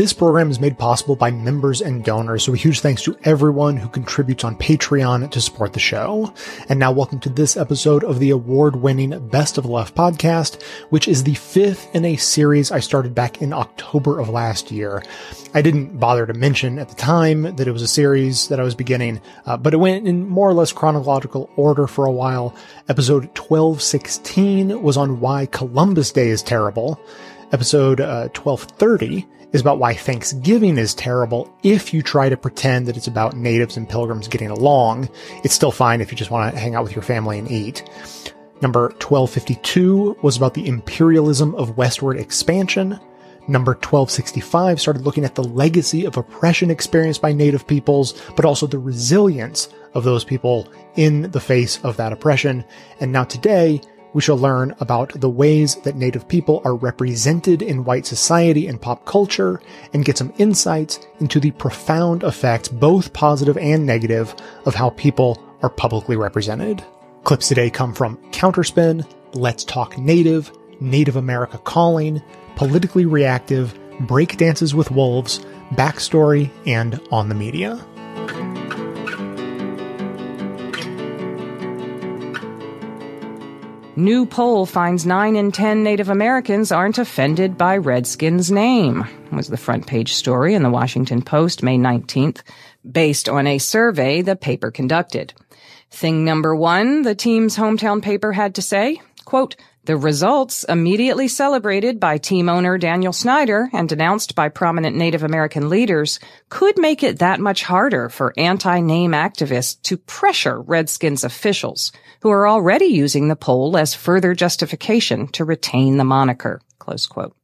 This program is made possible by members and donors, so a huge thanks to everyone who contributes on Patreon to support the show. And now welcome to this episode of the award-winning Best of Left podcast, which is the fifth in a series I started back in October of last year. I didn't bother to mention at the time that it was a series that I was beginning, uh, but it went in more or less chronological order for a while. Episode 1216 was on why Columbus Day is terrible. Episode uh, 1230 is about why Thanksgiving is terrible if you try to pretend that it's about natives and pilgrims getting along. It's still fine if you just want to hang out with your family and eat. Number 1252 was about the imperialism of westward expansion. Number 1265 started looking at the legacy of oppression experienced by native peoples, but also the resilience of those people in the face of that oppression. And now today, we shall learn about the ways that Native people are represented in white society and pop culture, and get some insights into the profound effects, both positive and negative, of how people are publicly represented. Clips today come from Counterspin, Let's Talk Native, Native America Calling, Politically Reactive, Break Dances with Wolves, Backstory, and On the Media. New poll finds 9 in 10 Native Americans aren't offended by Redskins' name, was the front page story in the Washington Post May 19th, based on a survey the paper conducted. Thing number one, the team's hometown paper had to say, quote, the results, immediately celebrated by team owner Daniel Snyder and denounced by prominent Native American leaders, could make it that much harder for anti-name activists to pressure Redskins officials, who are already using the poll as further justification to retain the moniker. Close quote.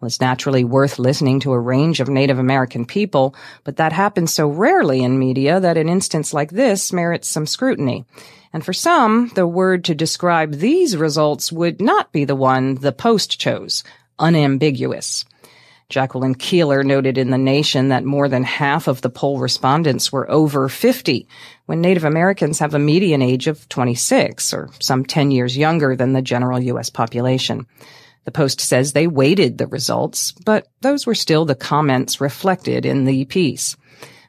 Well, it's naturally worth listening to a range of Native American people, but that happens so rarely in media that an instance like this merits some scrutiny. And for some, the word to describe these results would not be the one the Post chose, unambiguous. Jacqueline Keeler noted in The Nation that more than half of the poll respondents were over 50, when Native Americans have a median age of 26, or some 10 years younger than the general U.S. population. The Post says they weighted the results, but those were still the comments reflected in the piece.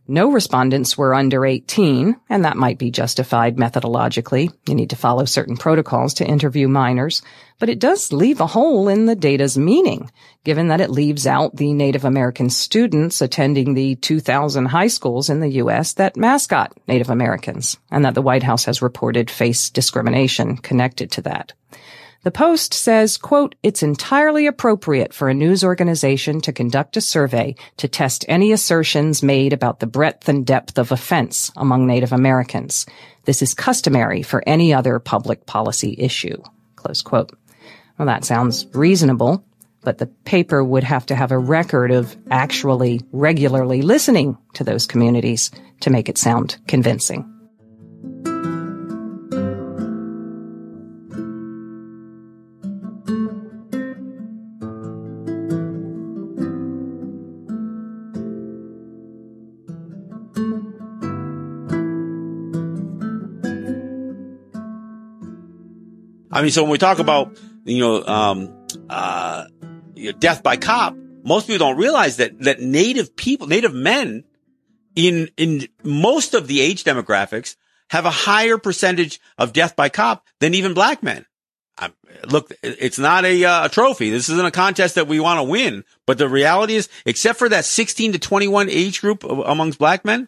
No respondents were under 18, and that might be justified methodologically. You need to follow certain protocols to interview minors, but it does leave a hole in the data's meaning, given that it leaves out the Native American students attending the 2,000 high schools in the U.S. that mascot Native Americans, and that the White House has reported face discrimination connected to that. The Post says, quote, it's entirely appropriate for a news organization to conduct a survey to test any assertions made about the breadth and depth of offense among Native Americans. This is customary for any other public policy issue. Close quote. Well, that sounds reasonable, but the paper would have to have a record of actually regularly listening to those communities to make it sound convincing. I mean, so when we talk about, you know, um, uh, death by cop, most people don't realize that, that native people, native men in, in most of the age demographics have a higher percentage of death by cop than even black men. I'm, look, it's not a, uh, a trophy. This isn't a contest that we want to win, but the reality is, except for that 16 to 21 age group amongst black men,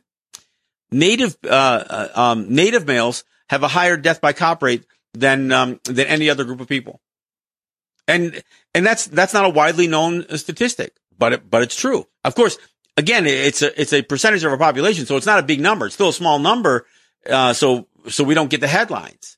native, uh, uh, um, native males have a higher death by cop rate than um, than any other group of people. And and that's that's not a widely known statistic, but it, but it's true. Of course, again, it's a it's a percentage of our population, so it's not a big number. It's still a small number. Uh, so so we don't get the headlines.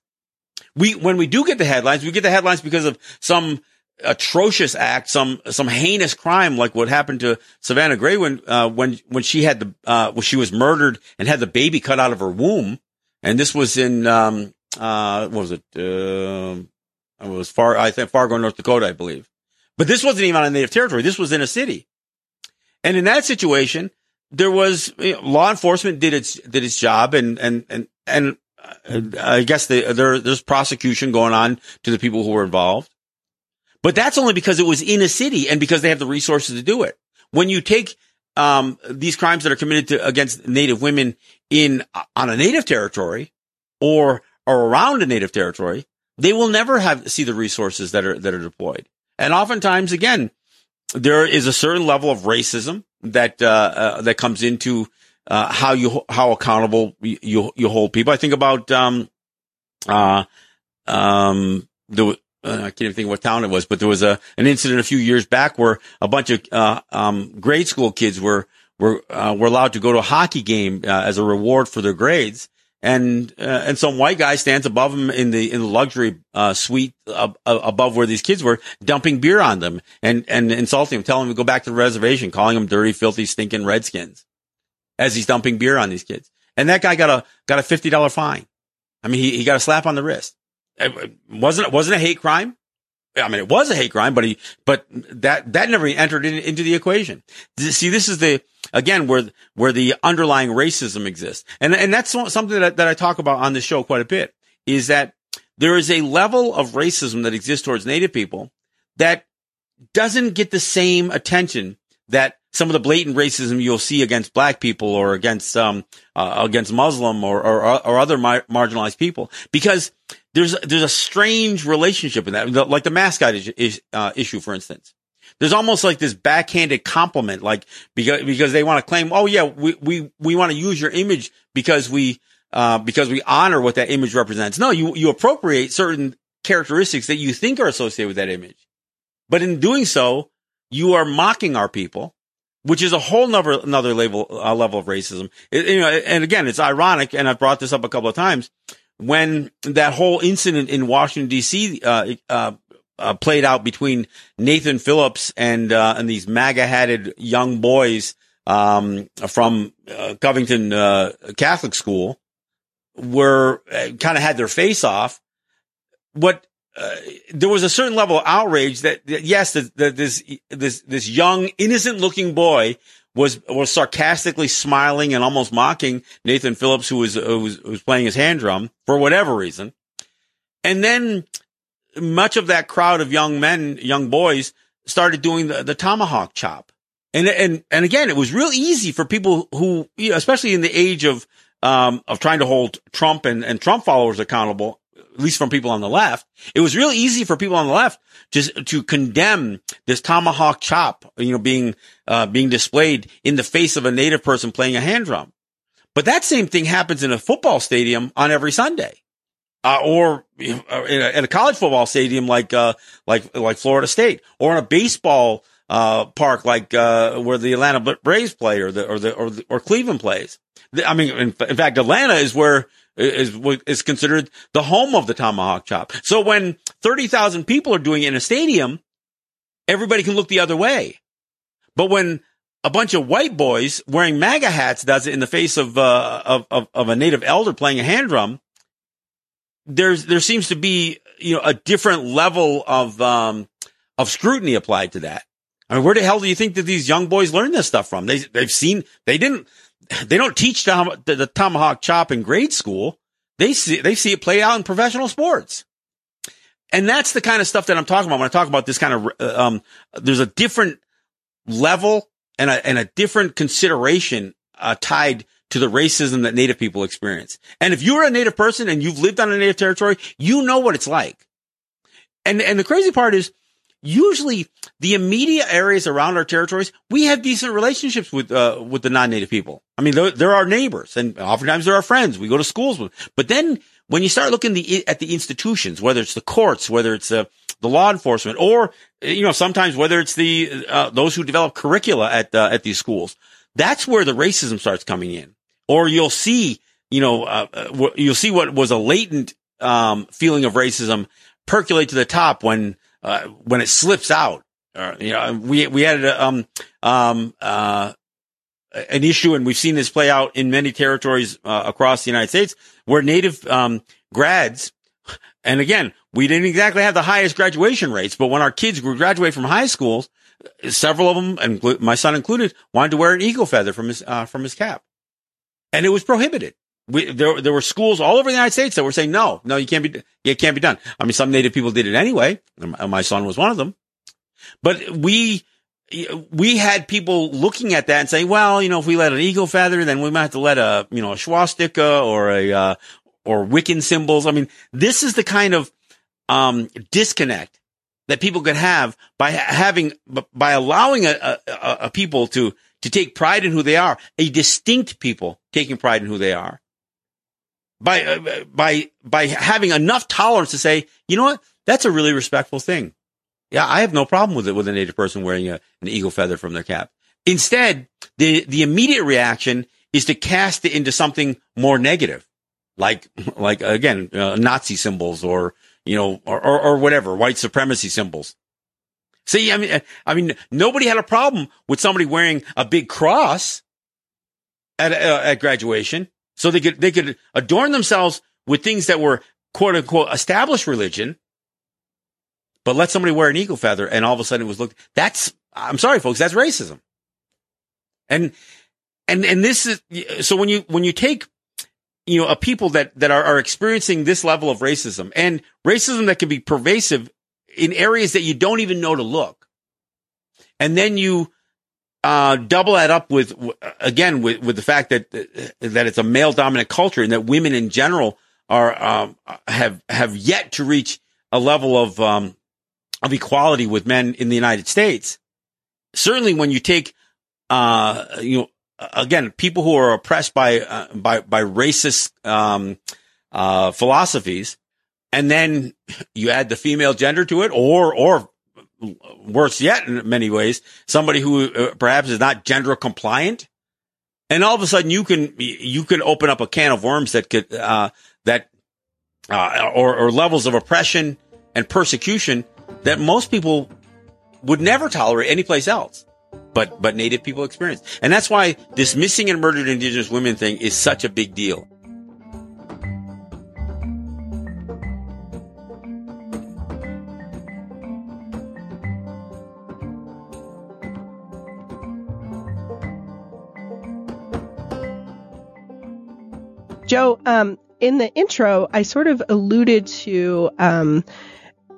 We when we do get the headlines, we get the headlines because of some atrocious act, some some heinous crime like what happened to Savannah Gray when uh, when when she had the uh, when she was murdered and had the baby cut out of her womb, and this was in um, uh, what was it? Uh, it was far, I think Fargo, North Dakota, I believe. But this wasn't even on a native territory. This was in a city. And in that situation, there was you know, law enforcement did its, did its job and, and, and, and uh, I guess the, there, there's prosecution going on to the people who were involved. But that's only because it was in a city and because they have the resources to do it. when you take um, these crimes that are committed to, against Native women in on a Native territory or or around a Native territory, they will never have see the resources that are that are deployed. And oftentimes, again, there is a certain level of racism that uh, uh, that comes into uh, how you how accountable you you hold people. I think about um uh um the uh, I can't even think what town it was, but there was a an incident a few years back where a bunch of uh, um, grade school kids were were uh, were allowed to go to a hockey game uh, as a reward for their grades, and uh, and some white guy stands above him in the in the luxury uh, suite above where these kids were, dumping beer on them and and insulting them, telling them to go back to the reservation, calling them dirty, filthy, stinking redskins, as he's dumping beer on these kids. And that guy got a got a fifty dollar fine. I mean, he, he got a slap on the wrist. It wasn't wasn't a hate crime. I mean, it was a hate crime, but he, but that, that never entered in, into the equation. See, this is the, again, where, where the underlying racism exists. And, and that's something that, that I talk about on the show quite a bit is that there is a level of racism that exists towards Native people that doesn't get the same attention that some of the blatant racism you'll see against black people or against um uh, against Muslim or or, or other mar- marginalized people because there's there's a strange relationship in that like the mascot is, is, uh, issue for instance there's almost like this backhanded compliment like because because they want to claim oh yeah we we we want to use your image because we uh because we honor what that image represents no you you appropriate certain characteristics that you think are associated with that image but in doing so you are mocking our people which is a whole nother, another level, uh, level of racism. It, you know, and again, it's ironic, and I've brought this up a couple of times, when that whole incident in Washington D.C. Uh, uh, uh, played out between Nathan Phillips and uh, and these MAGA hatted young boys um, from uh, Covington Catholic School, were kind of had their face off. What uh, there was a certain level of outrage that, that yes, that, that this, this, this young, innocent looking boy was, was sarcastically smiling and almost mocking Nathan Phillips, who was, who was, who was playing his hand drum for whatever reason. And then much of that crowd of young men, young boys started doing the, the tomahawk chop. And, and, and again, it was real easy for people who, especially in the age of, um, of trying to hold Trump and, and Trump followers accountable at least from people on the left, it was real easy for people on the left to to condemn this tomahawk chop, you know, being uh, being displayed in the face of a native person playing a hand drum. But that same thing happens in a football stadium on every Sunday, uh, or in a, in a, college football stadium like uh, like like Florida State, or in a baseball uh, park like uh, where the Atlanta Braves play, or the or the or, the, or Cleveland plays. I mean, in, in fact, Atlanta is where is is considered the home of the tomahawk chop. So when 30,000 people are doing it in a stadium, everybody can look the other way. But when a bunch of white boys wearing MAGA hats does it in the face of, uh, of, of, of a native elder playing a hand drum, there's, there seems to be, you know, a different level of, um, of scrutiny applied to that. I mean, where the hell do you think that these young boys learn this stuff from? They, they've seen, they didn't, they don't teach the, the, the tomahawk chop in grade school. They see, they see it play out in professional sports. And that's the kind of stuff that I'm talking about when I talk about this kind of, uh, um, there's a different level and a, and a different consideration, uh, tied to the racism that native people experience. And if you're a native person and you've lived on a native territory, you know what it's like. And, and the crazy part is usually the immediate areas around our territories, we have decent relationships with, uh, with the non-native people. I mean, they're, they're, our neighbors and oftentimes they're our friends. We go to schools with, but then when you start looking the, at the institutions, whether it's the courts, whether it's uh, the law enforcement, or, you know, sometimes whether it's the, uh, those who develop curricula at, uh, at these schools, that's where the racism starts coming in. Or you'll see, you know, uh, uh, you'll see what was a latent, um, feeling of racism percolate to the top when, uh, when it slips out. Uh, you know, we we had um um uh an issue, and we've seen this play out in many territories uh, across the United States, where native um, grads, and again, we didn't exactly have the highest graduation rates, but when our kids graduate from high schools, several of them, and my son included, wanted to wear an eagle feather from his uh, from his cap, and it was prohibited. We, there, there were schools all over the United States that were saying, no, no, you can't be, it can't be done. I mean, some native people did it anyway. My son was one of them, but we, we had people looking at that and saying, well, you know, if we let an eagle feather, then we might have to let a, you know, a swastika or a, uh, or Wiccan symbols. I mean, this is the kind of, um, disconnect that people could have by having, by allowing a, a, a people to, to take pride in who they are, a distinct people taking pride in who they are. By, uh, by, by having enough tolerance to say, you know what? That's a really respectful thing. Yeah, I have no problem with it with a native person wearing a, an eagle feather from their cap. Instead, the, the immediate reaction is to cast it into something more negative, like, like again, uh, Nazi symbols or, you know, or, or, or, whatever, white supremacy symbols. See, I mean, I mean, nobody had a problem with somebody wearing a big cross at, uh, at graduation. So they could, they could adorn themselves with things that were quote unquote established religion but let somebody wear an eagle feather and all of a sudden it was looked, that's, I'm sorry, folks, that's racism. And, and, and this is, so when you, when you take, you know, a people that, that are, are experiencing this level of racism and racism that can be pervasive in areas that you don't even know to look. And then you, uh, double that up with, again, with, with the fact that, that it's a male dominant culture and that women in general are, um, have, have yet to reach a level of, um, of equality with men in the United States. Certainly when you take, uh, you know, again, people who are oppressed by, uh, by, by racist, um, uh, philosophies, and then you add the female gender to it, or, or worse yet, in many ways, somebody who uh, perhaps is not gender compliant. And all of a sudden you can, you can open up a can of worms that could, uh, that, uh, or, or levels of oppression and persecution that most people would never tolerate anyplace else. But, but native people experience. And that's why this missing and murdered indigenous women thing is such a big deal. Joe, um, in the intro, I sort of alluded to um,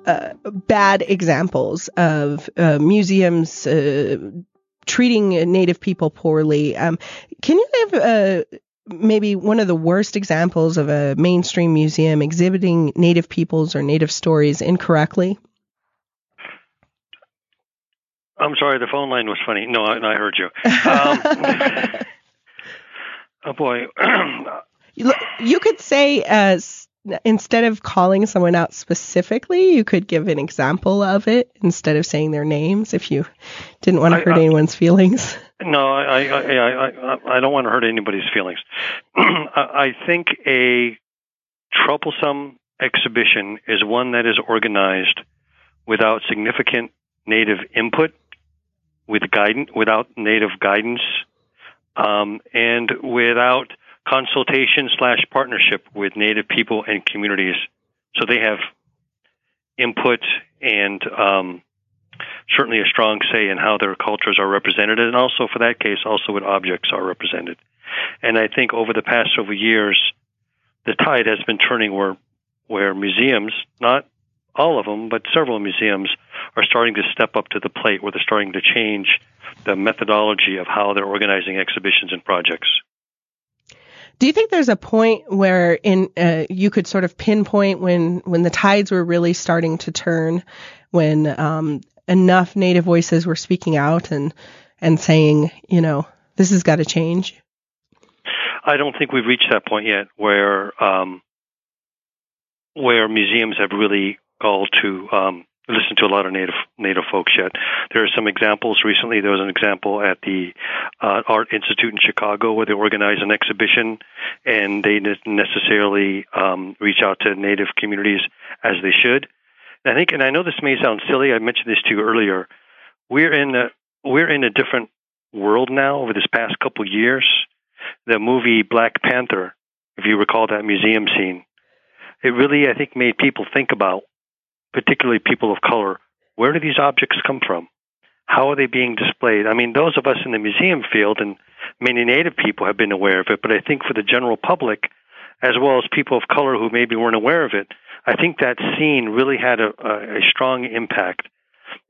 uh, bad examples of uh, museums uh, treating Native people poorly. Um, can you give uh, maybe one of the worst examples of a mainstream museum exhibiting Native peoples or Native stories incorrectly? I'm sorry, the phone line was funny. No, I, I heard you. Um, oh boy. you could say as instead of calling someone out specifically, you could give an example of it instead of saying their names if you didn't want to hurt I, anyone's feelings. No, I, I, I, I, I don't want to hurt anybody's feelings. I think a troublesome exhibition is one that is organized without significant native input, with guidance, without native guidance, um, and without consultation slash partnership with Native people and communities, so they have input and um, certainly a strong say in how their cultures are represented, and also for that case, also what objects are represented. And I think over the past several years, the tide has been turning where where museums, not all of them, but several museums, are starting to step up to the plate, where they're starting to change the methodology of how they're organizing exhibitions and projects. Do you think there's a point where in uh, you could sort of pinpoint when when the tides were really starting to turn, when um, enough Native voices were speaking out and and saying, you know, this has got to change? I don't think we've reached that point yet, where um, where museums have really called to um, listened to a lot of native native folks yet. There are some examples recently. There was an example at the uh, Art Institute in Chicago where they organized an exhibition, and they didn't necessarily um, reach out to native communities as they should. I think, and I know this may sound silly. I mentioned this to you earlier. We're in a we're in a different world now. Over this past couple years, the movie Black Panther, if you recall that museum scene, it really I think made people think about particularly people of color, where do these objects come from? How are they being displayed? I mean, those of us in the museum field and many Native people have been aware of it, but I think for the general public, as well as people of color who maybe weren't aware of it, I think that scene really had a, a, strong impact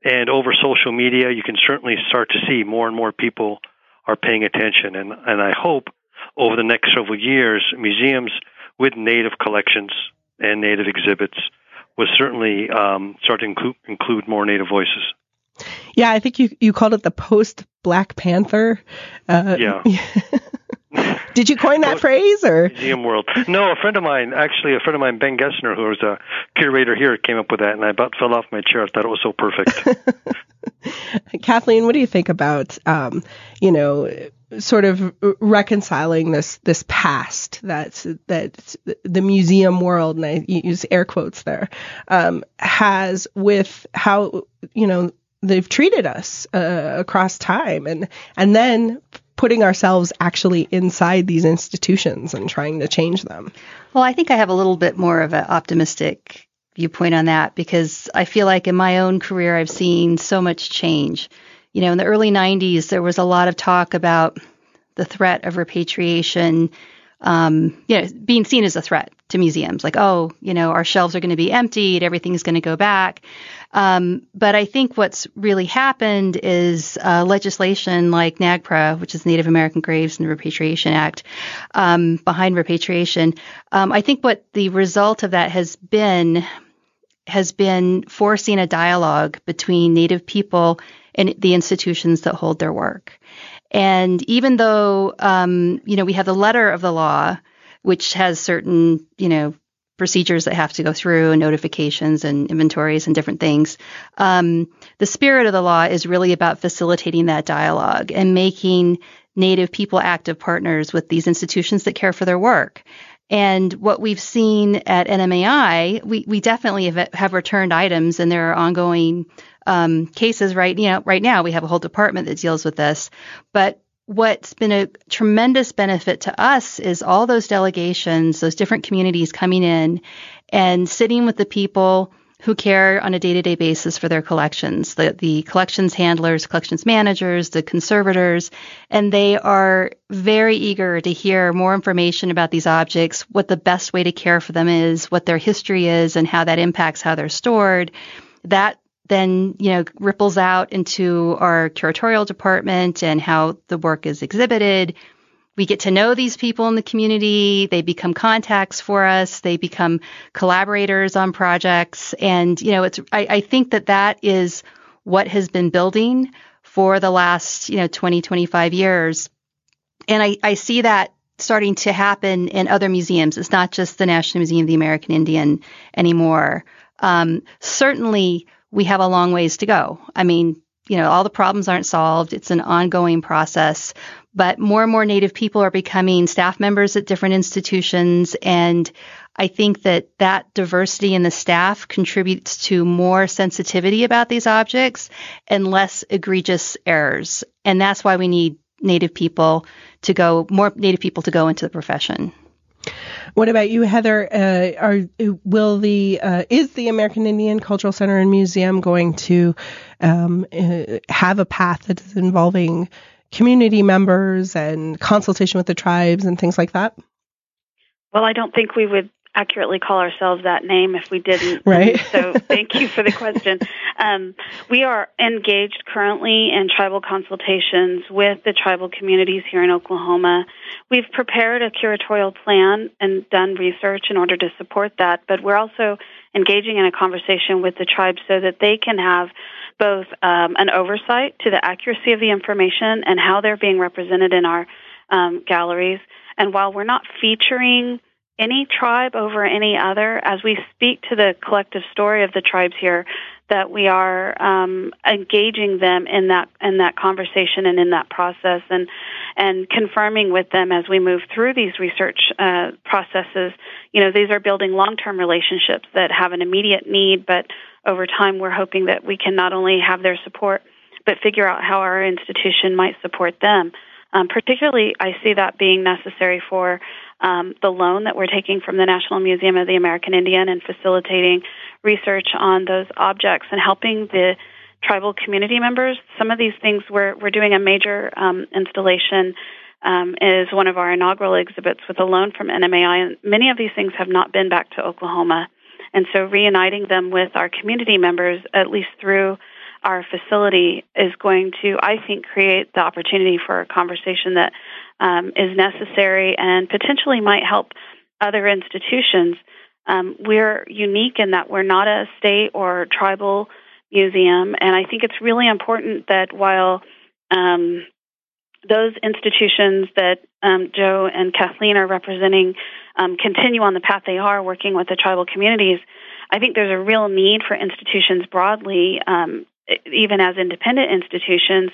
And over social media, you can certainly start to see more and more people are paying attention. And, and I hope over the next several years, museums with native collections and native exhibits will certainly um, start to include, include more native voices. Yeah, I think you, you called it the post Black Panther. Uh, yeah. Did you coin that phrase or museum world? No, a friend of mine, actually, a friend of mine, Ben Gessner, who was a curator here, came up with that, and I about fell off my chair. I thought it was so perfect. Kathleen, what do you think about, um, you know, sort of reconciling this this past that that the museum world, and I use air quotes there, um, has with how you know they've treated us uh, across time, and and then putting ourselves actually inside these institutions and trying to change them. Well, I think I have a little bit more of an optimistic viewpoint on that because I feel like in my own career I've seen so much change. You know, in the early 90s, there was a lot of talk about the threat of repatriation, um, you know, being seen as a threat to museums. Like, oh, you know, our shelves are going to be emptied, everything's going to go back. Um, but I think what's really happened is uh, legislation like NAGPRA, which is Native American Graves and Repatriation Act, um, behind repatriation. Um, I think what the result of that has been has been forcing a dialogue between Native people and the institutions that hold their work. And even though, um, you know, we have the letter of the law, which has certain, you know, procedures that have to go through and notifications and inventories and different things. Um, the spirit of the law is really about facilitating that dialogue and making Native people active partners with these institutions that care for their work. And what we've seen at NMAI, we, we definitely have, have returned items, and there are ongoing um, cases right you know right now. We have a whole department that deals with this, but what's been a tremendous benefit to us is all those delegations, those different communities coming in and sitting with the people who care on a day-to-day basis for their collections, the, the collections handlers, collections managers, the conservators, and they are very eager to hear more information about these objects, what the best way to care for them is, what their history is, and how that impacts how they're stored. That then you know ripples out into our curatorial department and how the work is exhibited. We get to know these people in the community. They become contacts for us. They become collaborators on projects. And, you know, it's, I, I think that that is what has been building for the last, you know, 20, 25 years. And I, I see that starting to happen in other museums. It's not just the National Museum of the American Indian anymore. Um, certainly, we have a long ways to go. I mean, you know, all the problems aren't solved. It's an ongoing process, but more and more Native people are becoming staff members at different institutions. And I think that that diversity in the staff contributes to more sensitivity about these objects and less egregious errors. And that's why we need Native people to go, more Native people to go into the profession. What about you, Heather? Uh, are will the uh, is the American Indian Cultural Center and Museum going to um, uh, have a path that is involving community members and consultation with the tribes and things like that? Well, I don't think we would accurately call ourselves that name if we didn't. Right. so thank you for the question. Um, we are engaged currently in tribal consultations with the tribal communities here in Oklahoma. We've prepared a curatorial plan and done research in order to support that, but we're also engaging in a conversation with the tribes so that they can have both um, an oversight to the accuracy of the information and how they're being represented in our um, galleries. And while we're not featuring any tribe over any other as we speak to the collective story of the tribes here that we are um, engaging them in that in that conversation and in that process and and confirming with them as we move through these research uh, processes you know these are building long-term relationships that have an immediate need but over time we're hoping that we can not only have their support but figure out how our institution might support them um, particularly I see that being necessary for um, the loan that we're taking from the National Museum of the American Indian and facilitating research on those objects and helping the tribal community members. Some of these things we're we're doing a major um, installation um, is one of our inaugural exhibits with a loan from NMAI, and many of these things have not been back to Oklahoma, and so reuniting them with our community members, at least through our facility is going to, I think, create the opportunity for a conversation that um, is necessary and potentially might help other institutions. Um, we're unique in that we're not a state or tribal museum, and I think it's really important that while um, those institutions that um, Joe and Kathleen are representing um, continue on the path they are, working with the tribal communities, I think there's a real need for institutions broadly, um, even as independent institutions,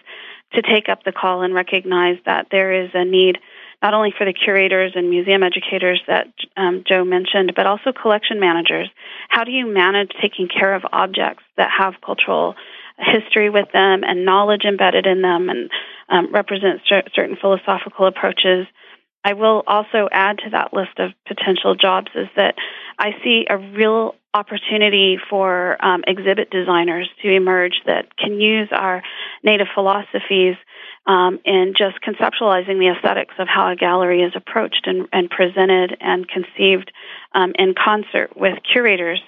to take up the call and recognize that there is a need not only for the curators and museum educators that um, Joe mentioned, but also collection managers. How do you manage taking care of objects that have cultural history with them and knowledge embedded in them and um, represent certain philosophical approaches? I will also add to that list of potential jobs is that I see a real opportunity for um, exhibit designers to emerge that can use our native philosophies um, in just conceptualizing the aesthetics of how a gallery is approached and, and presented and conceived um, in concert with curators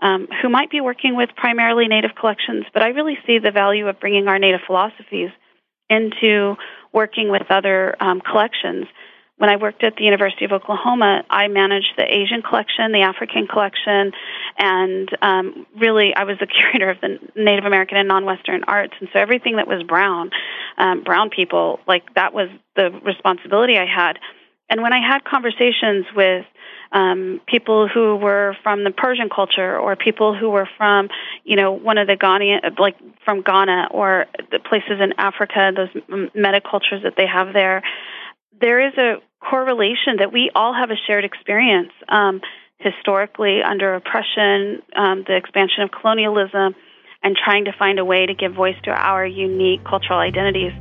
um, who might be working with primarily native collections. But I really see the value of bringing our native philosophies into working with other um, collections when I worked at the University of Oklahoma, I managed the Asian collection, the African collection, and um, really I was the curator of the Native American and non-Western arts. And so everything that was brown, um, brown people, like that was the responsibility I had. And when I had conversations with um, people who were from the Persian culture or people who were from, you know, one of the Ghanaian, like from Ghana or the places in Africa, those meta cultures that they have there, there is a correlation that we all have a shared experience um, historically under oppression, um, the expansion of colonialism, and trying to find a way to give voice to our unique cultural identities.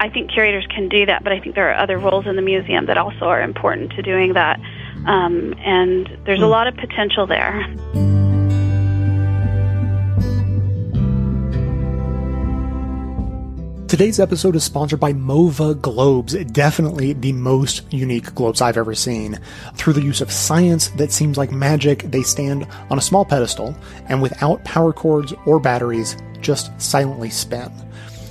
I think curators can do that, but I think there are other roles in the museum that also are important to doing that. Um, and there's a hmm. lot of potential there. Today's episode is sponsored by MOVA globes, definitely the most unique globes I've ever seen. Through the use of science that seems like magic, they stand on a small pedestal and without power cords or batteries, just silently spin.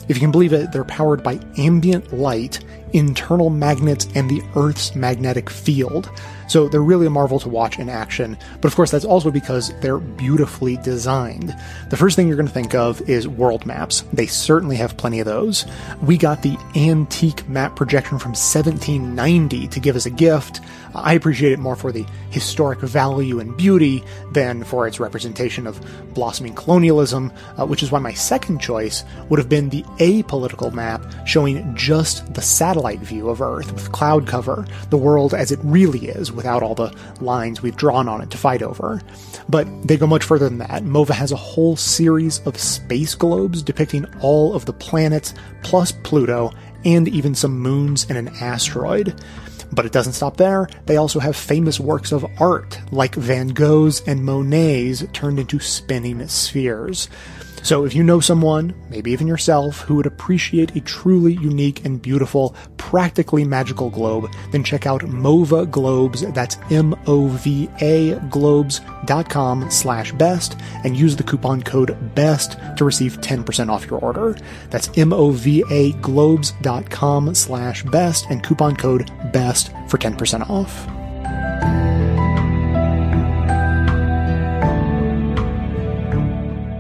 If you can believe it, they're powered by ambient light, internal magnets, and the Earth's magnetic field. So they're really a marvel to watch in action, but of course that's also because they're beautifully designed. The first thing you're going to think of is world maps. They certainly have plenty of those. We got the antique map projection from 1790 to give us a gift. I appreciate it more for the historic value and beauty than for its representation of blossoming colonialism, uh, which is why my second choice would have been the apolitical map showing just the satellite view of Earth with cloud cover, the world as it really is without all the lines we've drawn on it to fight over. But they go much further than that. MOVA has a whole series of space globes depicting all of the planets, plus Pluto, and even some moons and an asteroid. But it doesn't stop there. They also have famous works of art, like Van Gogh's and Monet's, turned into spinning spheres. So if you know someone, maybe even yourself, who would appreciate a truly unique and beautiful, practically magical globe, then check out MOVA Globes, that's M-O-V-A globes.com slash best, and use the coupon code BEST to receive 10% off your order. That's M-O-V-A globes.com slash best and coupon code BEST for 10% off.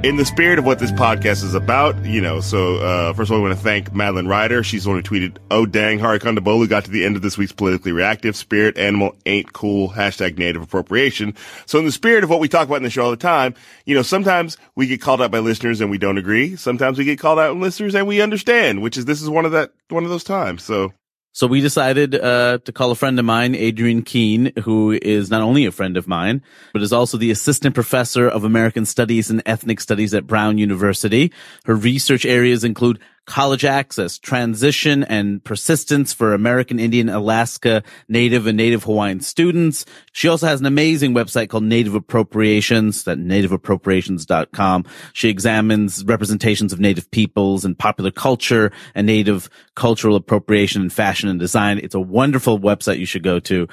In the spirit of what this podcast is about, you know, so uh, first of all, I want to thank Madeline Ryder. She's the one who tweeted, "Oh dang, Hari Kondabolu got to the end of this week's politically reactive. Spirit animal ain't cool. Hashtag native appropriation." So in the spirit of what we talk about in the show all the time, you know, sometimes we get called out by listeners and we don't agree. Sometimes we get called out by listeners and we understand, which is this is one of that one of those times. So so we decided uh, to call a friend of mine, Adrienne Keene, who is not only a friend of mine, but is also the assistant professor of American Studies and Ethnic Studies at Brown University. Her research areas include college access, transition and persistence for American Indian, Alaska Native and Native Hawaiian students. She also has an amazing website called Native Appropriations, that nativeappropriations.com. She examines representations of Native peoples and popular culture and Native cultural appropriation in fashion and design. It's a wonderful website you should go to.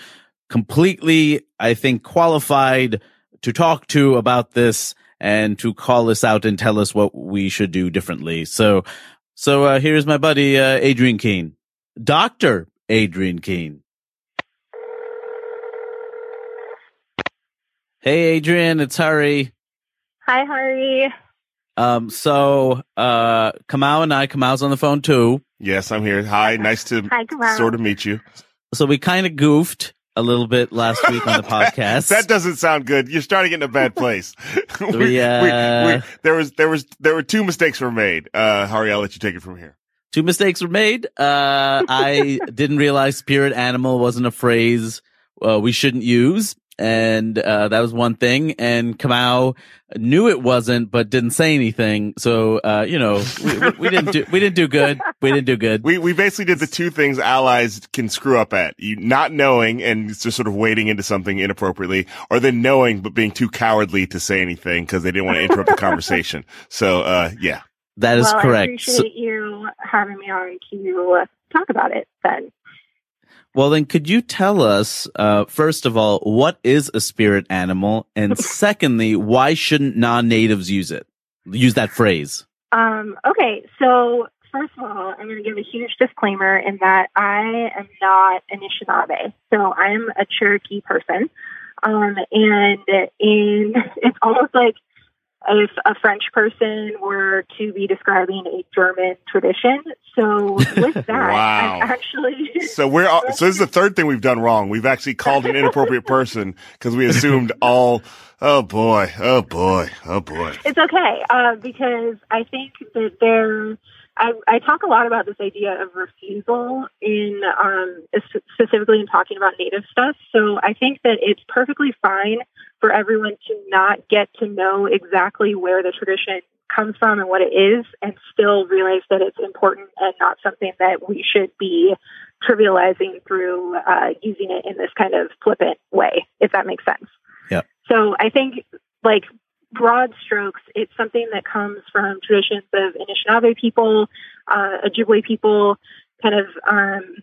Completely, I think, qualified to talk to about this and to call us out and tell us what we should do differently. So, so uh, here's my buddy uh, Adrienne Keene, Doctor Adrienne Keene. Hey, Adrienne, it's Hari. Hi, Hari. Um, so, uh, Kamau and I, Kamau's on the phone too. Yes, I'm here. Hi, nice to Hi, Kamau. sort of meet you. So we kind of goofed a little bit last week on the podcast. that doesn't sound good. You're starting in a bad place. we, We, uh, there was, there was, there were two mistakes were made. Uh, Hari, I'll let you take it from here. Two mistakes were made. Uh, I didn't realize spirit animal wasn't a phrase uh, we shouldn't use. And, uh, that was one thing. And Kamau knew it wasn't, but didn't say anything. So, uh, you know, we, we- we didn't do, we didn't do good. We didn't do good. We, we basically did the two things allies can screw up at. You not knowing and just sort of wading into something inappropriately, or then knowing but being too cowardly to say anything because they didn't want to interrupt the conversation. So, uh, yeah. That is well, I correct. appreciate So- you having me on to uh, talk about it then. Well, then, could you tell us, uh, first of all, what is a spirit animal? And secondly, why shouldn't non natives use it? Use that phrase. Um, okay, so first of all, I'm going to give a huge disclaimer in that I am not an Anishinaabe. So I'm a Cherokee person. Um, and in, it's almost like if a French person were to be describing a German tradition. So with that, Wow. I'm actually. So we're, all, so this is the third thing we've done wrong. We've actually called an inappropriate person because we assumed all, oh boy, oh boy, oh boy. It's okay uh, because I think that there. I, I talk a lot about this idea of refusal in um, specifically in talking about native stuff. So I think that it's perfectly fine for everyone to not get to know exactly where the tradition comes from and what it is, and still realize that it's important and not something that we should be trivializing through uh, using it in this kind of flippant way, if that makes sense. Yep. So I think like broad strokes, it's something that comes from traditions of Anishinaabe people, uh, Ojibwe people, kind of um,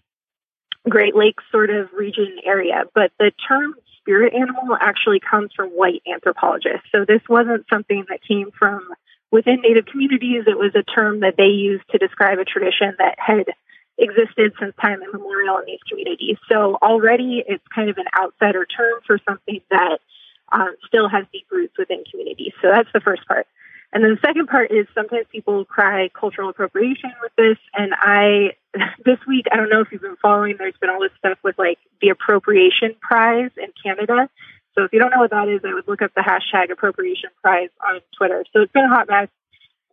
Great Lakes sort of region area. But the term spirit animal actually comes from white anthropologists. So this wasn't something that came from within Native communities. It was a term that they used to describe a tradition that had existed since time immemorial in these communities. So already it's kind of an outsider term for something that um, still has deep roots within communities. So that's the first part. And then the second part is sometimes people cry cultural appropriation with this. And I, this week, I don't know if you've been following, there's been all this stuff with like the appropriation prize in Canada. So if you don't know what that is, I would look up the hashtag appropriation prize on Twitter. So it's been a hot mess.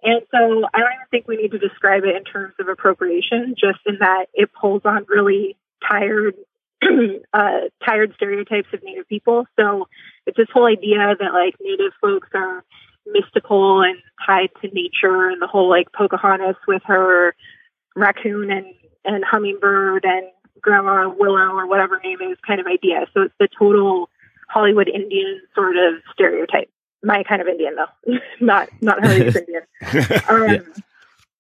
And so I don't even think we need to describe it in terms of appropriation, just in that it pulls on really tired, uh, tired stereotypes of Native people. So it's this whole idea that like Native folks are mystical and tied to nature, and the whole like Pocahontas with her raccoon and and hummingbird and Grandma Willow or whatever name is kind of idea. So it's the total Hollywood Indian sort of stereotype. My kind of Indian though, not not Hollywood Indian. Um,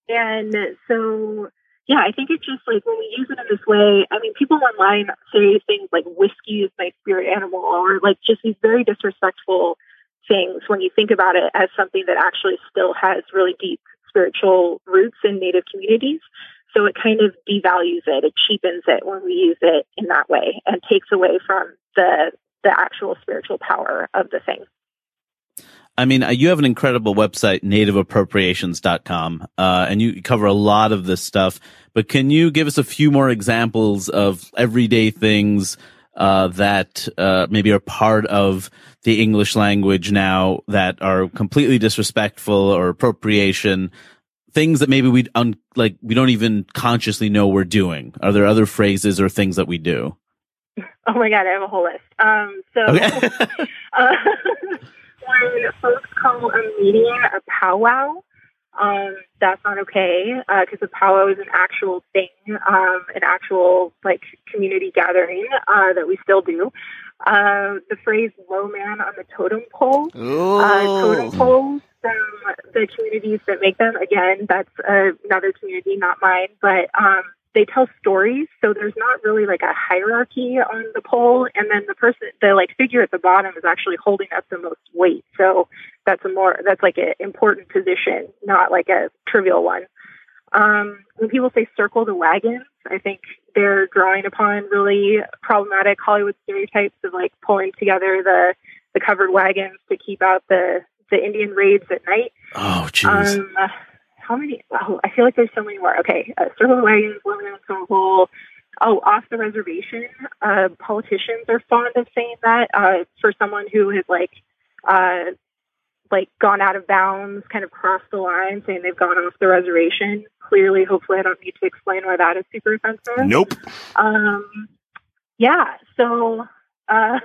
And so, yeah, I think it's just like when we use it in this way, I mean, people online say things like whiskey is my spirit animal or like just these very disrespectful things when you think about it as something that actually still has really deep spiritual roots in Native communities. So it kind of devalues it, it cheapens it when we use it in that way and takes away from the the actual spiritual power of the thing. I mean, uh, you have an incredible website, nativeappropriations.com, uh, and you cover a lot of this stuff. But can you give us a few more examples of everyday things uh, that uh, maybe are part of the English language now that are completely disrespectful or appropriation? Things that maybe we un- like we don't even consciously know we're doing. Are there other phrases or things that we do? Oh my god, I have a whole list. Um, so Okay. uh, when folks call a meeting a powwow, um, that's not okay because a powwow is an actual thing, um, an actual like community gathering uh, that we still do. Uh, the phrase "low man on the totem pole," uh, totem poles from the communities that make them. Again, that's uh, another community, not mine. But um, they tell stories, so there's not really like a hierarchy on the pole, and then the person, the like figure at the bottom is actually holding up the most weight. So that's a more that's like an important position, not like a trivial one. Um, when people say circle the wagons, I think they're drawing upon really problematic Hollywood stereotypes of like pulling together the the covered wagons to keep out the the Indian raids at night. Oh, jeez. Um, how many? Oh, I feel like there's so many more. Okay, uh, circle the wagons, women in the hole. Oh, off the reservation. Uh, politicians are fond of saying that uh, for someone who has like uh, like gone out of bounds, kind of crossed the line, saying they've gone off the reservation. Clearly, hopefully, I don't need to explain why that is super offensive. Nope. Um, yeah. So, uh,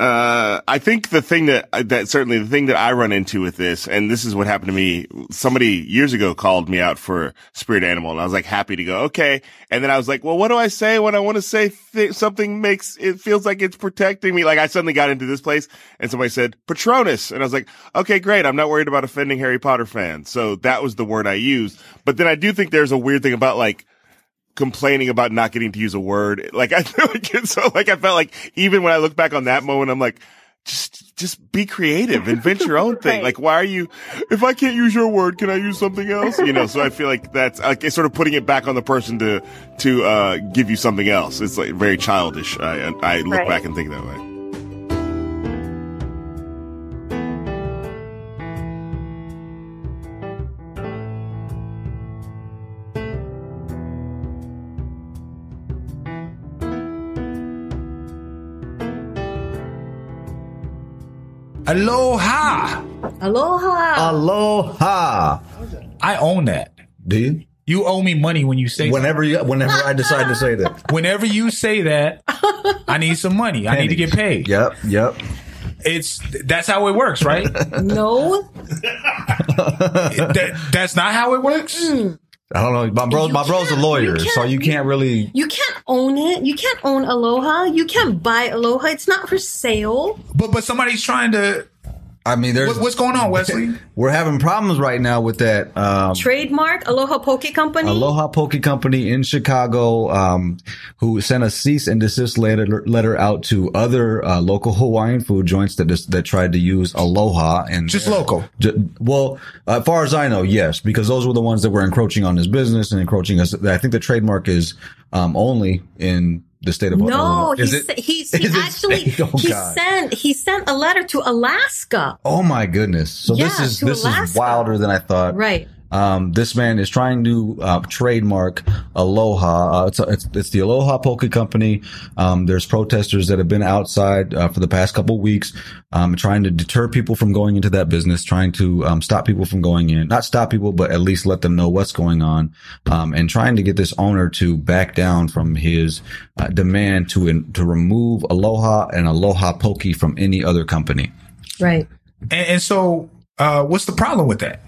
Uh, I think the thing that that certainly the thing that I run into with this, and this is what happened to me. Somebody years ago called me out for spirit animal, and I was like happy to go okay. And then I was like, well, what do I say when I want to say th- something makes it feels like it's protecting me? Like I suddenly got into this place, and somebody said Patronus, and I was like, okay, great. I'm not worried about offending Harry Potter fans, so that was the word I used. But then I do think there's a weird thing about like complaining about not getting to use a word. Like I feel like it's so like I felt like even when I look back on that moment, I'm like, just just be creative, invent your own thing. Right. Like why are you? If I can't use your word, can I use something else? You know. So I feel like that's like it's sort of putting it back on the person to to uh, give you something else. It's like very childish. I I look Right. back and think that way. Aloha. Aloha. Aloha. I own that. Do you? You owe me money when you say Whenever you, whenever I decide to say that. Whenever you say that, I need some money. I need to get paid. Yep, yep. It's that's how it works, right? No. that, that's not how it works. Mm. I don't know. My bro, my bro's a lawyer, so you can't really. You can't own it. You can't own Aloha. You can't buy Aloha. It's not for sale. But but somebody's trying to. I mean, there's What, what's going on, Wesley? we're having problems right now with that. Um, Trademark Aloha Poke Company. Aloha Poke Company in Chicago, um, who sent a cease and desist letter, letter out to other uh, local Hawaiian food joints that just, that tried to use Aloha and Just local. Ju- well, as far as I know, yes, because those were the ones that were encroaching on his business and encroaching us. I think the trademark is um, only in the state of no, Illinois. he, it- he, he it- actually Oh, he God. sent he sent a letter to Alaska. Oh my goodness! So this is this is wilder than I thought. Right. Um, this man is trying to uh, trademark Aloha. Uh, it's, it's it's the Aloha Poke Company. Um, there's protesters that have been outside uh, for the past couple weeks, um, trying to deter people from going into that business, trying to um, stop people from going in. Not stop people, but at least let them know what's going on, um, and trying to get this owner to back down from his uh, demand to to remove Aloha and Aloha Poke from any other company. Right. And, and so, uh, what's the problem with that?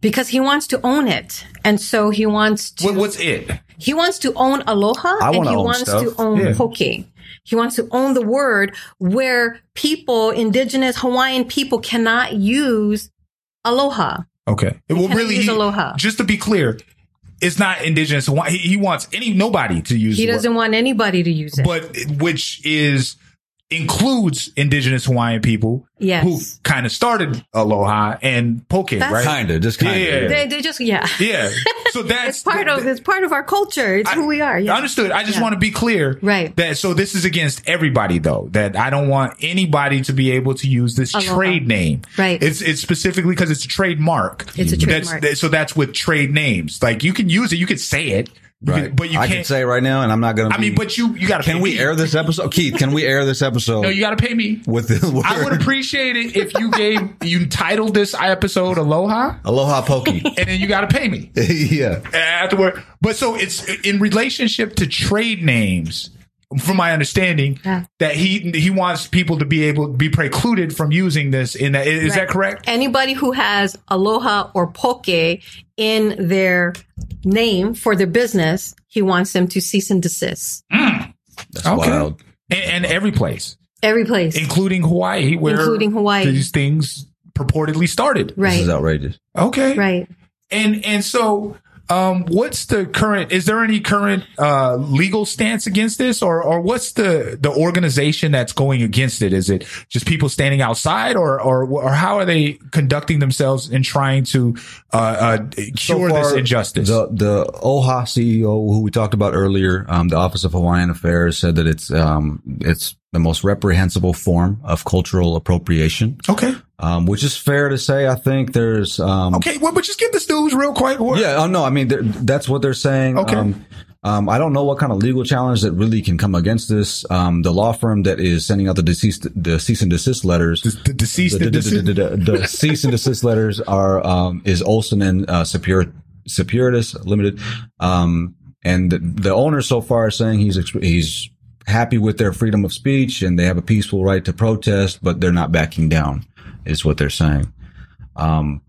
Because he wants to own it. And so he wants to What, what's it? He wants to own Aloha I and he own wants stuff. to own Yeah. Poke. He wants to own the word where people, indigenous Hawaiian people cannot use Aloha. Okay. Well, cannot really, use he- Aloha. just to be clear, it's not indigenous. Hawaii. He, he wants any nobody to use. He the doesn't want anybody to use it. but which is includes indigenous Hawaiian people Yes. who kind of started Aloha and Poke, That's- right? Kinda, just kinda. Yeah. they, they just, yeah. Yeah. So that's It's part of, it's part of our culture. It's who we are. Yeah. Understood. I just Yeah. want to be clear. Right. That so this is against everybody though. That I don't want anybody to be able to use this Aloha. trade name. Right. It's it's specifically because it's a trademark. It's a mm-hmm. That's- trademark. that- so that's with trade names. Like you can use it, you can say it, you Right. can- but you I can't can say right now, and I'm not going to. I mean, but you you got to. Can we air this episode, Keith? Can we air this episode? No, you got to pay me. with this word. I would appreciate it if you gave you titled this episode Aloha, Aloha Pokey. and then you got to pay me yeah. afterward. But so it's in relationship to trade names. From my understanding, Yeah. that he he wants people to be able to be precluded from using this. In that is that correct? Anybody who has Aloha or Poke in their name for their business, he wants them to cease and desist. Hmm. That's Okay. wild. And, and every place, Every place. including Hawaii, where Including Hawaii. these things purportedly started. Right. This right. is outrageous. Okay, Right. and and so Um, what's the current? Is there any current uh, legal stance against this, or or what's the the organization that's going against it? Is it just people standing outside, or or or how are they conducting themselves in trying to uh, uh, cure So this injustice? The the OHA CEO, who we talked about earlier, um, the Office of Hawaiian Affairs, said that it's um, it's the most reprehensible form of cultural appropriation. Okay. Um, which is fair to say. I think there's um, Okay, well, but just give this news real quick. What- yeah, oh no, I mean that's what they're saying. Okay. Um, um, I don't know what kind of legal challenge that really can come against this. Um, the law firm that is sending out the deceased, the cease and desist letters, the, deceased, the, and the, the, the, the cease and desist letters are um, is Olson and uh, Secur- Cepuritis Limited, um, and the, the owner so far is saying he's he's happy with their freedom of speech and they have a peaceful right to protest, but they're not backing down, is what they're saying. Um,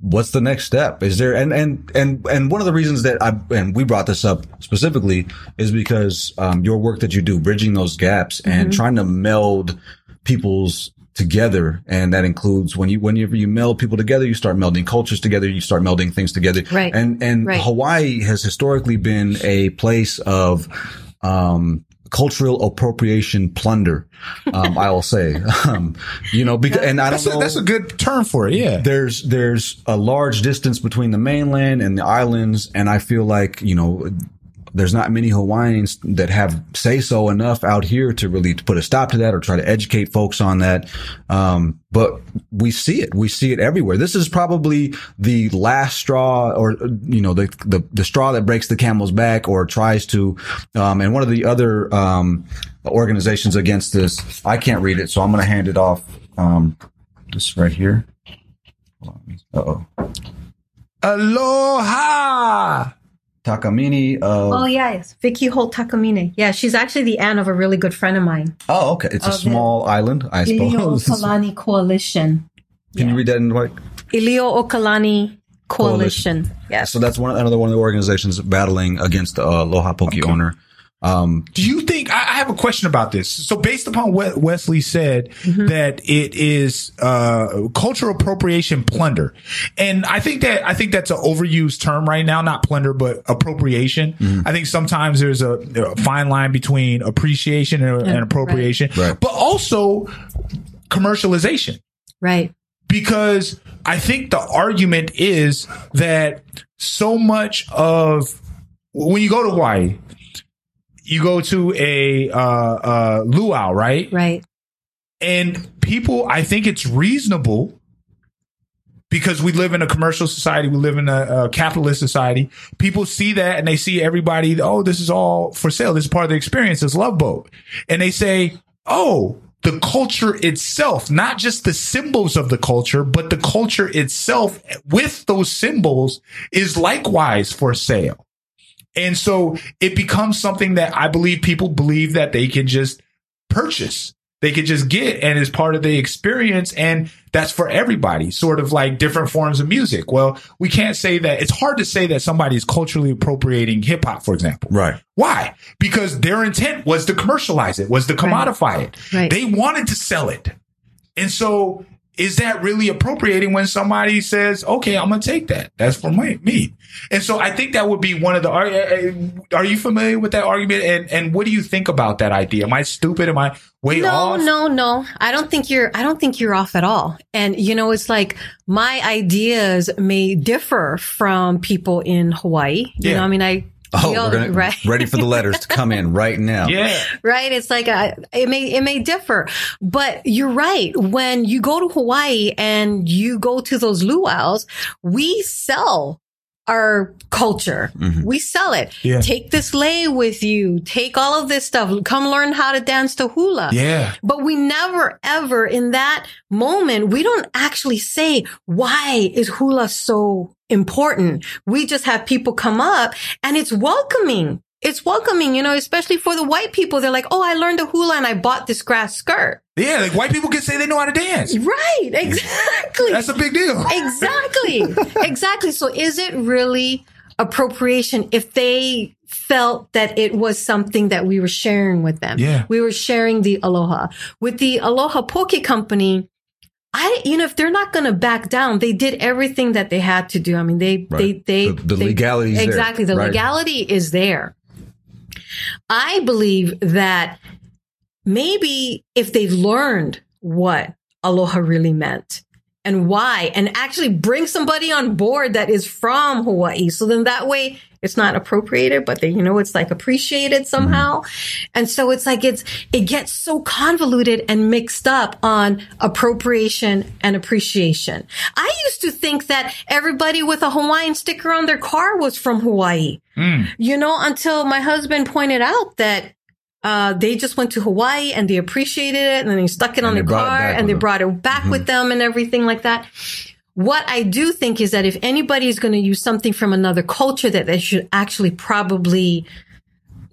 what's the next step? Is there and and and and one of the reasons that I and we brought this up specifically is because um, your work that you do, bridging those gaps and Mhm. trying to meld people's together, and that includes when you whenever you meld people together, you start melding cultures together, you start melding things together, Right. And and Right. Hawaii has historically been a place of um, cultural appropriation plunder. Um, I will say, um, you know, because and I don't That's a, know. that's a good term for it. Yeah. There's there's a large distance between the mainland and the islands, and I feel like you know there's not many Hawaiians that have say so enough out here to really put a stop to that or try to educate folks on that. Um, but we see it. We see it everywhere. This is probably the last straw or, you know, the, the, the straw that breaks the camel's back or tries to, um, and one of the other, um, organizations against this, I can't read it, so I'm going to hand it off, um, this right here. Oh. Aloha. Takamini of. Oh yeah, yes. Vicky Holt Takamine. Yeah, she's actually the aunt of a really good friend of mine. Oh, okay. It's a small island, I Ilio suppose. Okalani Coalition. Can you read that in like? Ilio Okalani Coalition. Yes. So that's one another one of the organizations battling against the uh, Aloha Poke owner. Um, Do you think I I have a question about this? So based upon what Wesley said that it is uh cultural appropriation plunder. And I think that I think that's an overused term right now, not plunder but appropriation. I think sometimes there's a, a fine line between appreciation and, and appropriation. But also commercialization. Right. Because I think the argument is that so much of when you go to Hawaii, you go to a uh, uh, luau, right? Right. And people, I think it's reasonable because we live in a commercial society, we live in a, a capitalist society. People see that and they see everybody, oh, this is all for sale. This is part of the experience, this love boat. And they say, oh, the culture itself, not just the symbols of the culture, but the culture itself with those symbols is likewise for sale. And so it becomes something that I believe people believe that they can just purchase. They can just get and is part of the experience. And that's for everybody, sort of like different forms of music. Well, we can't say that it's hard to say that somebody is culturally appropriating hip hop, for example. Right. Why? Because their intent was to commercialize it, was to commodify it. Right. They wanted to sell it. And so is that really appropriating when somebody says, okay, I'm going to take that. That's for my, me. And so I think that would be one of the, are, are you familiar with that argument? And, and what do you think about that idea? Am I stupid? Am I way no, off? No, no, no. I don't think you're. I don't think you're off at all. And you know, it's like my ideas may differ from people in Hawaii. You Yeah. know, I mean, I. oh, we we're gonna right. ready for the letters to come in right now. Yeah. right? It's like a, it may it may differ, but you're right. When you go to Hawaii and you go to those luau's, we sell our culture. Mhm. We sell it. Yeah. Take this lei with you. Take all of this stuff. Come learn how to dance to hula. Yeah. But we never ever in that moment, we don't actually say, why is hula so important? We just have people come up and it's welcoming. It's welcoming, you know, especially for the white people. They're like, oh, I learned a hula and I bought this grass skirt. Yeah, like white people can say they know how to dance. Right, exactly. That's a big deal. Exactly. exactly. So is it really appropriation if they felt that it was something that we were sharing with them? Yeah. We were sharing the aloha. With the Aloha Poke Company, I, you know, if they're not going to back down, they did everything that they had to do. I mean, they, Right. they, they, The- the legality is there, exactly. The right. legality is there. I believe that maybe if they learned what aloha really meant and why, and actually bring somebody on board that is from Hawaii, so then that way it's not appropriated, but they, you know, it's like appreciated somehow. And so it's like it's, it gets so convoluted and mixed up on appropriation and appreciation. I used to think that everybody with a Hawaiian sticker on their car was from Hawaii. You know, until my husband pointed out that uh, they just went to Hawaii and they appreciated it and then they stuck it on And their they car and they them. brought it back with them and everything like that. What I do think is that if anybody is going to use something from another culture, that they should actually probably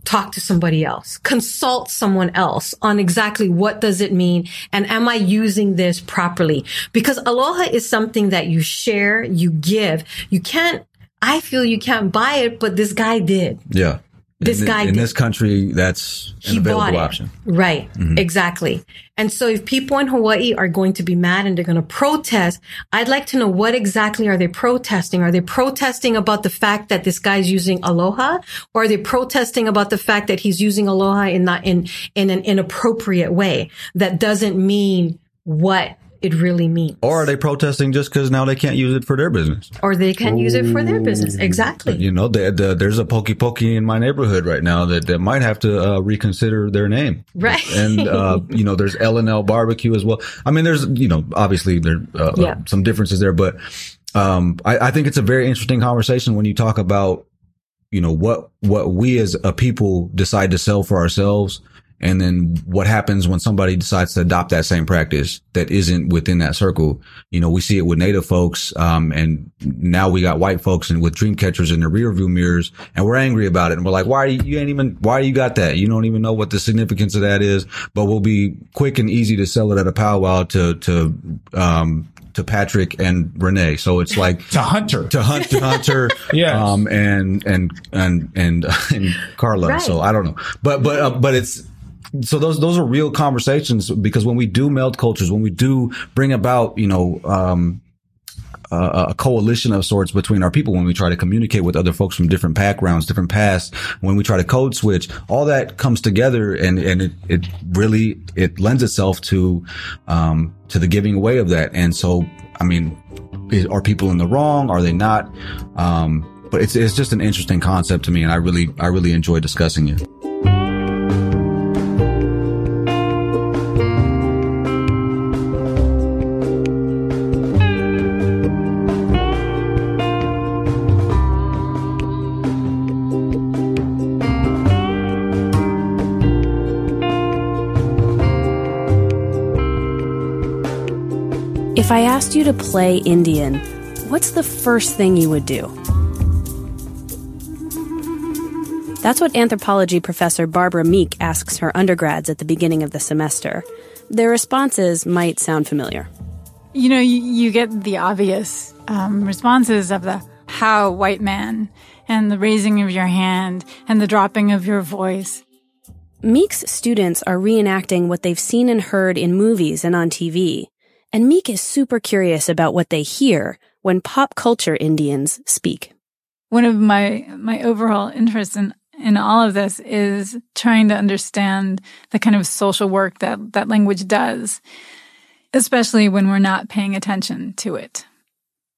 talk to somebody else, consult someone else on exactly what does it mean and am I using this properly? Because aloha is something that you share, you give. You can't, I feel you can't buy it, but this guy did. Yeah. This in, guy in did. this country, that's He an bought available it. option. Right. Mhm. Exactly. And so if people in Hawaii are going to be mad and they're going to protest, I'd like to know what exactly are they protesting? Are they protesting about the fact that this guy's using aloha or are they protesting about the fact that he's using aloha in not in, in an inappropriate way that doesn't mean what it really means? Or are they protesting just because now they can't use it for their business? Or they can use it for their business. Exactly. You know, the, the, there's a pokey pokey in my neighborhood right now that, that might have to uh, reconsider their name. Right. And, uh, you know, there's L and L barbecue as well. I mean, there's, you know, obviously there, uh, Yeah. uh, some differences there, but, um, I, I think it's a very interesting conversation when you talk about, you know, what, what we as a people decide to sell for ourselves. And then what happens when somebody decides to adopt that same practice that isn't within that circle? You know, we see it with native folks. Um, and now we got white folks and with dream catchers in the rear view mirrors and we're angry about it. And we're like, why are you, you ain't even, why you got that? You don't even know what the significance of that is, but we'll be quick and easy to sell it at a powwow to, to, um, to Patrick and Renee. So it's like to Hunter, to hunt, to Hunter, yeah, um, and, and, and, and, and Carla. Right. So I don't know, but, but, uh, but it's, so those those are real conversations because when we do meld cultures, when we do bring about you know um, a, a coalition of sorts between our people, when we try to communicate with other folks from different backgrounds, different pasts, when we try to code switch, all that comes together and and it it really it lends itself to um, to the giving away of that. And so, I mean, is, are people in the wrong? Are they not? Um, but it's it's just an interesting concept to me, and I really I really enjoy discussing it. Asked you to play Indian, what's the first thing you would do? That's what anthropology professor Barbara Meek asks her undergrads at the beginning of the semester. Their responses might sound familiar. You know, you, you get the obvious um, responses of the how white man and the raising of your hand and the dropping of your voice. Meek's students are reenacting what they've seen and heard in movies and on TV. And Meek is super curious about what they hear when pop culture Indians speak. One of my my overall interests in in all of this is trying to understand the kind of social work that that language does, especially when we're not paying attention to it.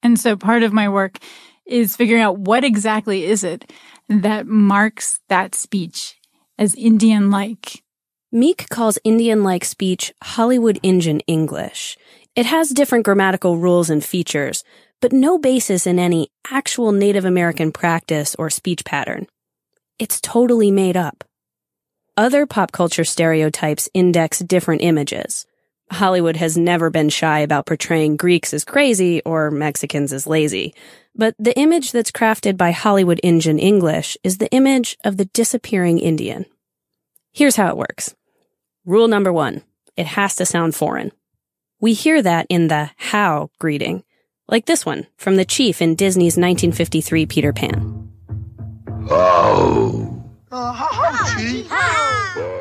And so part of my work is figuring out what exactly is it that marks that speech as Indian like. Meek calls Indian like speech Hollywood Indian English. It has different grammatical rules and features, but no basis in any actual Native American practice or speech pattern. It's totally made up. Other pop culture stereotypes index different images. Hollywood has never been shy about portraying Greeks as crazy or Mexicans as lazy. But the image that's crafted by Hollywood Indian English is the image of the disappearing Indian. Here's how it works. Rule number one. It has to sound foreign. We hear that in the how greeting, like this one from the chief in Disney's 1953 Peter Pan. Oh.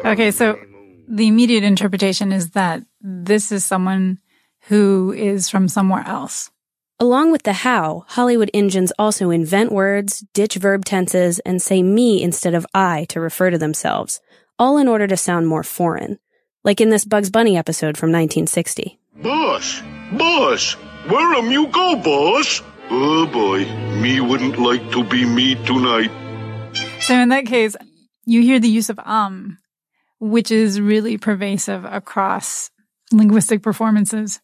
Okay, so the immediate interpretation is that this is someone who is from somewhere else. Along with the how, Hollywood Indians also invent words, ditch verb tenses, and say me instead of I to refer to themselves, all in order to sound more foreign. Like in this Bugs Bunny episode from 1960. Boss, boss, where am you go, boss? Oh boy, me wouldn't like to be me tonight. So in that case, you hear the use of um, which is really pervasive across linguistic performances.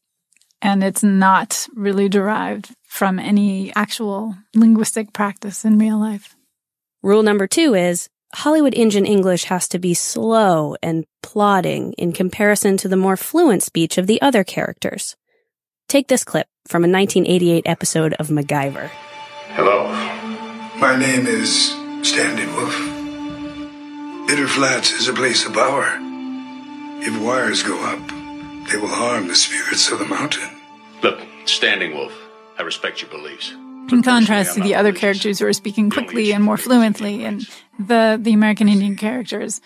And it's not really derived from any actual linguistic practice in real life. Rule number two is Hollywood Indian English has to be slow and plodding in comparison to the more fluent speech of the other characters. Take this clip from a 1988 episode of MacGyver. Hello. My name is Standing Wolf. Bitter Flats is a place of power. If wires go up, they will harm the spirits of the mountain. Look, Standing Wolf, I respect your beliefs. In contrast to the other characters who are speaking quickly and more fluently, and the, the American Indian characters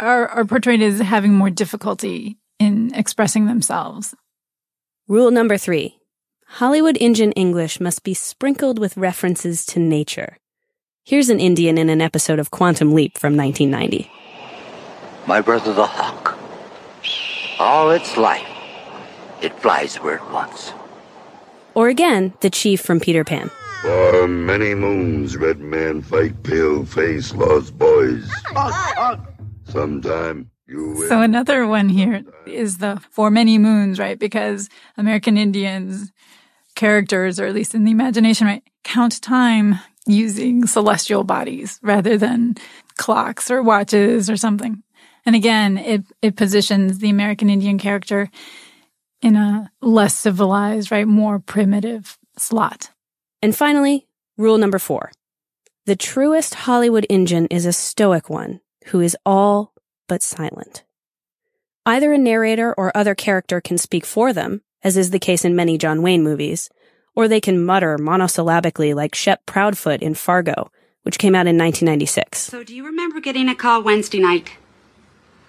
are, are portrayed as having more difficulty in expressing themselves. Rule number three Hollywood Indian English must be sprinkled with references to nature. Here's an Indian in an episode of Quantum Leap from 1990. My brother the hawk. All its life, it flies where it wants. Or again, the chief from Peter Pan. For many moons, red man fight pale face lost boys. Sometime you So another one here is the for many moons, right? Because American Indians characters, or at least in the imagination, right, count time using celestial bodies rather than clocks or watches or something. And again, it, it positions the American Indian character in a less civilized, right, more primitive slot. And finally, rule number four. The truest Hollywood Indian is a stoic one who is all but silent. Either a narrator or other character can speak for them, as is the case in many John Wayne movies, or they can mutter monosyllabically like Shep Proudfoot in Fargo, which came out in 1996. So, do you remember getting a call Wednesday night?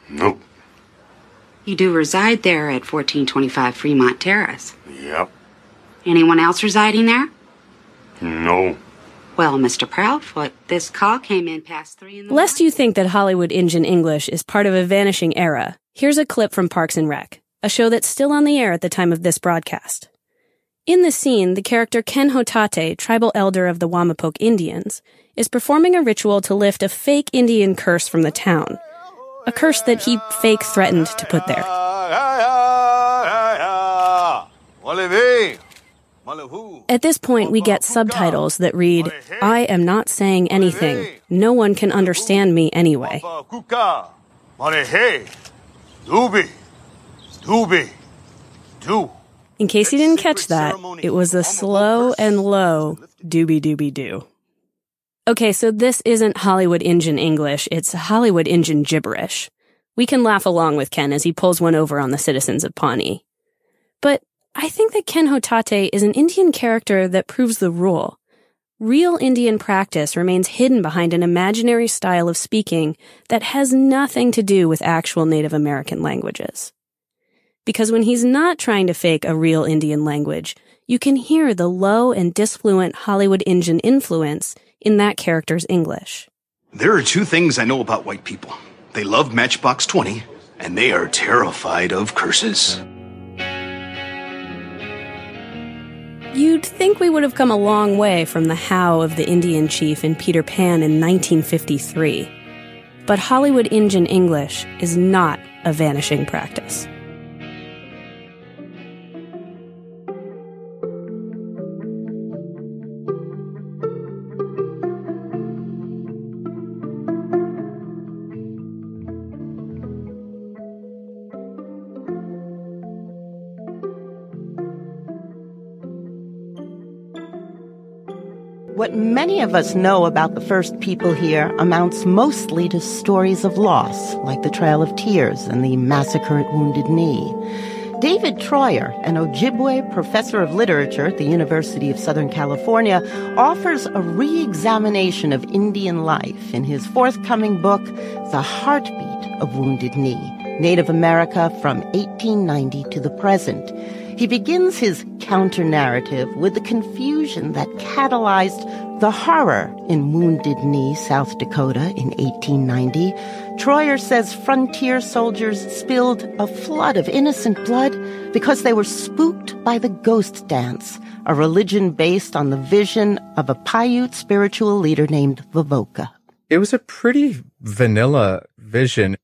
Nope. You do reside there at 1425 Fremont Terrace. Yep. Anyone else residing there? No. Well, Mr. Proudfoot, this call came in past three in the Lest you think that Hollywood Indian English is part of a vanishing era, here's a clip from Parks and Rec, a show that's still on the air at the time of this broadcast. In the scene, the character Ken Hotate, tribal elder of the Wamapoke Indians, is performing a ritual to lift a fake Indian curse from the town. A curse that he fake threatened to put there. At this point, we get subtitles that read, I am not saying anything. No one can understand me anyway. In case you didn't catch that, it was a slow and low dooby dooby doo. Okay, so this isn't Hollywood engine English, it's Hollywood engine gibberish. We can laugh along with Ken as he pulls one over on the citizens of Pawnee. But I think that Ken Hotate is an Indian character that proves the rule. Real Indian practice remains hidden behind an imaginary style of speaking that has nothing to do with actual Native American languages. Because when he's not trying to fake a real Indian language, you can hear the low and disfluent Hollywood Indian influence in that character's English. There are two things I know about white people. They love Matchbox 20, and they are terrified of curses. You'd think we would have come a long way from the how of the Indian chief in Peter Pan in 1953. But Hollywood Indian English is not a vanishing practice. What many of us know about the first people here amounts mostly to stories of loss, like the Trail of Tears and the massacre at Wounded Knee. David Treuer, an Ojibwe professor of literature at the University of Southern California, offers a re-examination of Indian life in his forthcoming book, The Heartbeat of Wounded Knee, Native America from 1890 to the present. He begins his counter narrative with the confusion that catalyzed the horror in Wounded Knee, South Dakota in 1890. Treuer says frontier soldiers spilled a flood of innocent blood because they were spooked by the ghost dance, a religion based on the vision of a Paiute spiritual leader named Wovoka. It was a pretty vanilla vision.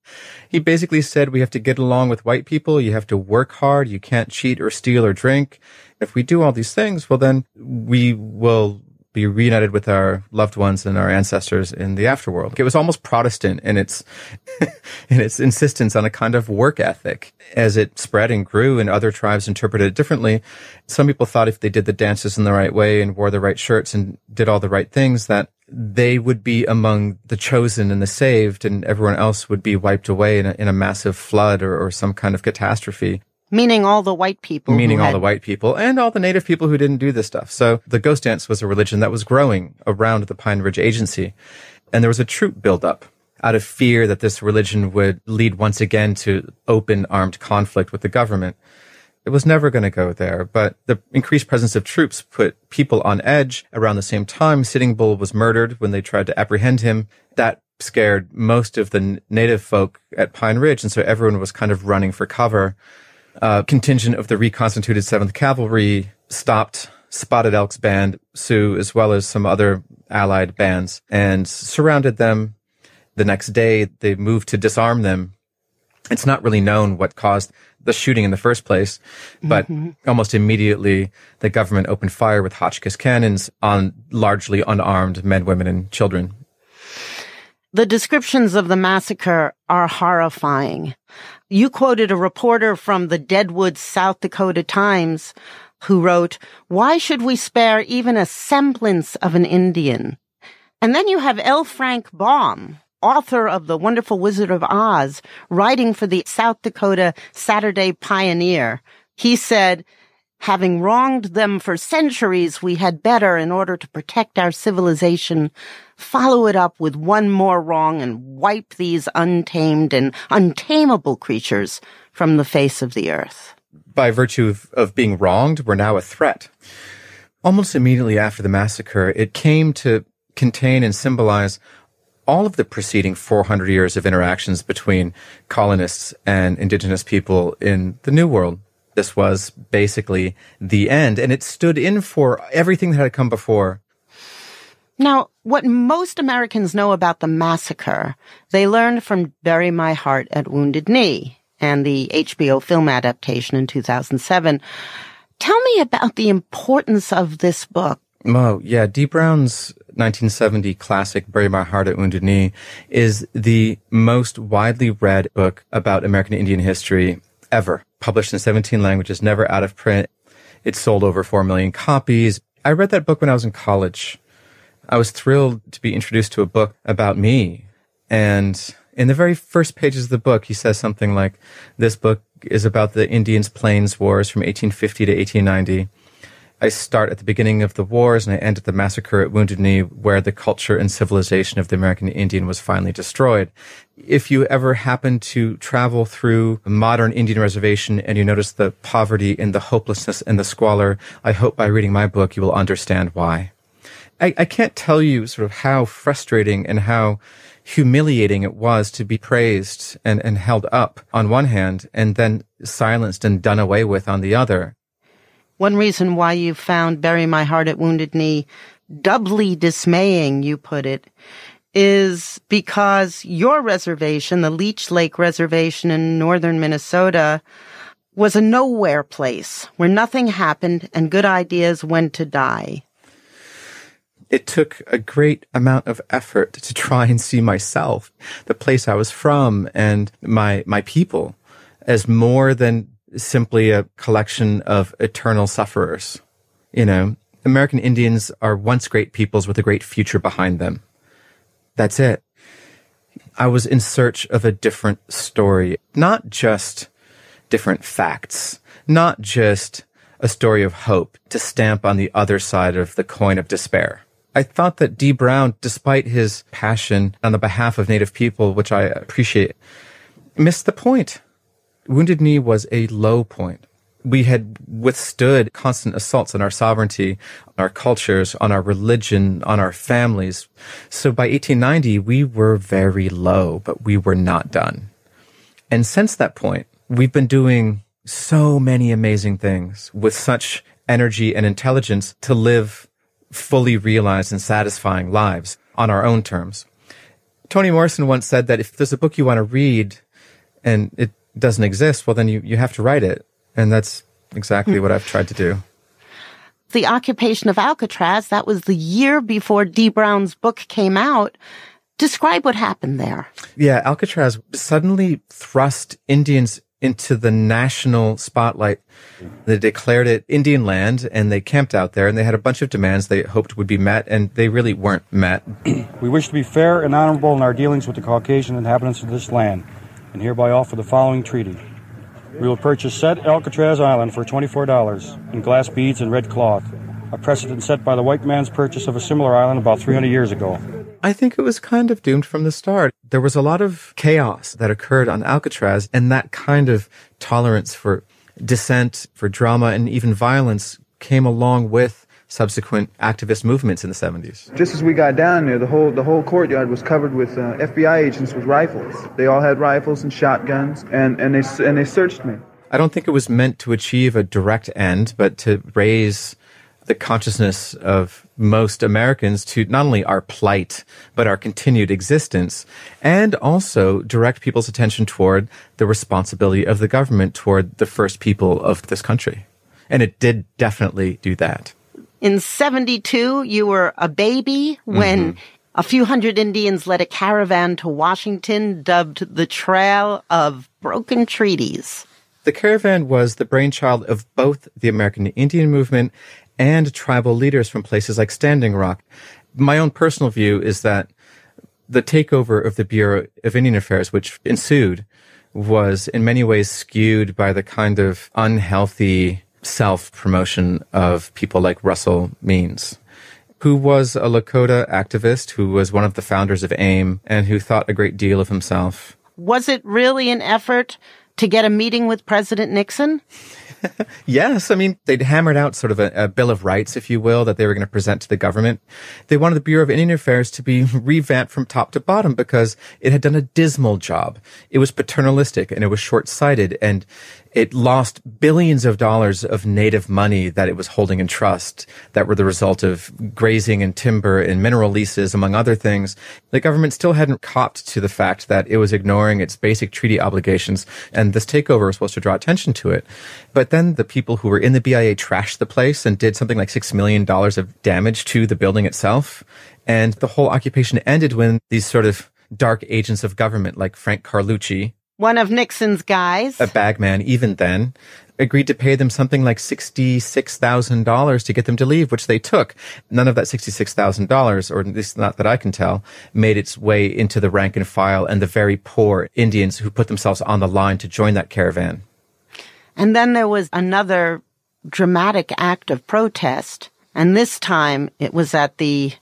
He basically said we have to get along with white people. You have to work hard. You can't cheat or steal or drink. If we do all these things, well, then we will be reunited with our loved ones and our ancestors in the afterworld. It was almost Protestant in its in its insistence on a kind of work ethic. As it spread and grew and other tribes interpreted it differently, some people thought if they did the dances in the right way and wore the right shirts and did all the right things that they would be among the chosen and the saved and everyone else would be wiped away in a, in a massive flood or, or some kind of catastrophe meaning all the white people. Meaning all had, the white people and all the native people who didn't do this stuff. So the ghost dance was a religion that was growing around the Pine Ridge Agency. And there was a troop buildup out of fear that this religion would lead once again to open armed conflict with the government. It was never going to go there, but the increased presence of troops put people on edge. Around the same time, Sitting Bull was murdered when they tried to apprehend him. That scared most of the native folk at Pine Ridge, and so everyone was kind of running for cover uh, contingent of the reconstituted 7th Cavalry stopped Spotted Elk's band, Sioux, as well as some other allied bands, and surrounded them. The next day, they moved to disarm them. It's not really known what caused the shooting in the first place, but mm-hmm. almost immediately the government opened fire with Hotchkiss cannons on largely unarmed men, women, and children. The descriptions of the massacre are horrifying. You quoted a reporter from the Deadwood, South Dakota Times who wrote, why should we spare even a semblance of an Indian? And then you have L. Frank Baum, author of The Wonderful Wizard of Oz, writing for the South Dakota Saturday Pioneer. He said, having wronged them for centuries, we had better, in order to protect our civilization, follow it up with one more wrong and wipe these untamed and untamable creatures from the face of the earth. By virtue of, of being wronged, we're now a threat. Almost immediately after the massacre, it came to contain and symbolize all of the preceding 400 years of interactions between colonists and indigenous people in the New World this was basically the end, and it stood in for everything that had come before. Now, what most Americans know about the massacre, they learned from Bury My Heart at Wounded Knee and the HBO film adaptation in 2007. Tell me about the importance of this book. Oh, yeah. Dee Brown's 1970 classic, Bury My Heart at Wounded Knee, is the most widely read book about American Indian history ever published in 17 languages, never out of print. It sold over 4 million copies. I read that book when I was in college. I was thrilled to be introduced to a book about me. And in the very first pages of the book, he says something like, this book is about the Indians Plains Wars from 1850 to 1890. I start at the beginning of the wars and I end at the massacre at Wounded Knee, where the culture and civilization of the American Indian was finally destroyed. If you ever happen to travel through a modern Indian reservation and you notice the poverty and the hopelessness and the squalor, I hope by reading my book you will understand why. I, I can't tell you sort of how frustrating and how humiliating it was to be praised and, and held up on one hand and then silenced and done away with on the other. One reason why you found Bury My Heart at Wounded Knee doubly dismaying, you put it, is because your reservation, the Leech Lake Reservation in northern Minnesota, was a nowhere place where nothing happened and good ideas went to die. It took a great amount of effort to try and see myself, the place I was from, and my, my people as more than simply a collection of eternal sufferers. You know, American Indians are once great peoples with a great future behind them. That's it. I was in search of a different story, not just different facts, not just a story of hope to stamp on the other side of the coin of despair. I thought that Dee Brown, despite his passion on the behalf of Native people, which I appreciate, missed the point. Wounded Knee was a low point. we had withstood constant assaults on our sovereignty, on our cultures, on our religion, on our families. So by 1890, we were very low, but we were not done. And since that point, we've been doing so many amazing things with such energy and intelligence to live fully realized and satisfying lives on our own terms. Toni Morrison once said that if there's a book you want to read and it doesn't exist, well, then you, you have to write it. And that's exactly what I've tried to do. The occupation of Alcatraz, that was the year before Dee Brown's book came out. Describe what happened there. Yeah, Alcatraz suddenly thrust Indians into the national spotlight. They declared it Indian land and they camped out there and they had a bunch of demands they hoped would be met and they really weren't met. we wish to be fair and honorable in our dealings with the Caucasian inhabitants of this land and hereby offer the following treaty. We will purchase said Alcatraz Island for $24 in glass beads and red cloth, a precedent set by the white man's purchase of a similar island about 300 years ago. I think it was kind of doomed from the start. There was a lot of chaos that occurred on Alcatraz, and that kind of tolerance for dissent, for drama, and even violence came along with subsequent activist movements in the 70s. Just as we got down there, the whole the whole courtyard was covered with uh, FBI agents with rifles. They all had rifles and shotguns, and and they and they searched me. I don't think it was meant to achieve a direct end, but to raise the consciousness of most Americans to not only our plight, but our continued existence, and also direct people's attention toward the responsibility of the government toward the first people of this country. And it did definitely do that. In 72, you were a baby when mm-hmm. a few hundred Indians led a caravan to Washington dubbed the Trail of Broken Treaties. The caravan was the brainchild of both the American Indian movement and tribal leaders from places like Standing Rock. My own personal view is that the takeover of the Bureau of Indian Affairs, which ensued, was in many ways skewed by the kind of unhealthy self promotion of people like Russell Means, who was a Lakota activist, who was one of the founders of AIM, and who thought a great deal of himself. Was it really an effort to get a meeting with President Nixon? yes. I mean, they'd hammered out sort of a, a, Bill of Rights, if you will, that they were going to present to the government. They wanted the Bureau of Indian Affairs to be revamped from top to bottom because it had done a dismal job. It was paternalistic and it was short-sighted and it lost billions of dollars of native money that it was holding in trust that were the result of grazing and timber and mineral leases, among other things. The government still hadn't copped to the fact that it was ignoring its basic treaty obligations, and this takeover was supposed to draw attention to it. But then the people who were in the BIA trashed the place and did something like $6 million of damage to the building itself. And the whole occupation ended when these sort of dark agents of government like Frank Carlucci, one of Nixon's guys, a bagman, even then, agreed to pay them something like $66,000 to get them to leave, which they took. None of that $66,000, or at least not that I can tell, made its way into the rank and file and the very poor Indians who put themselves on the line to join that caravan. And then there was another dramatic act of protest. And this time it was at the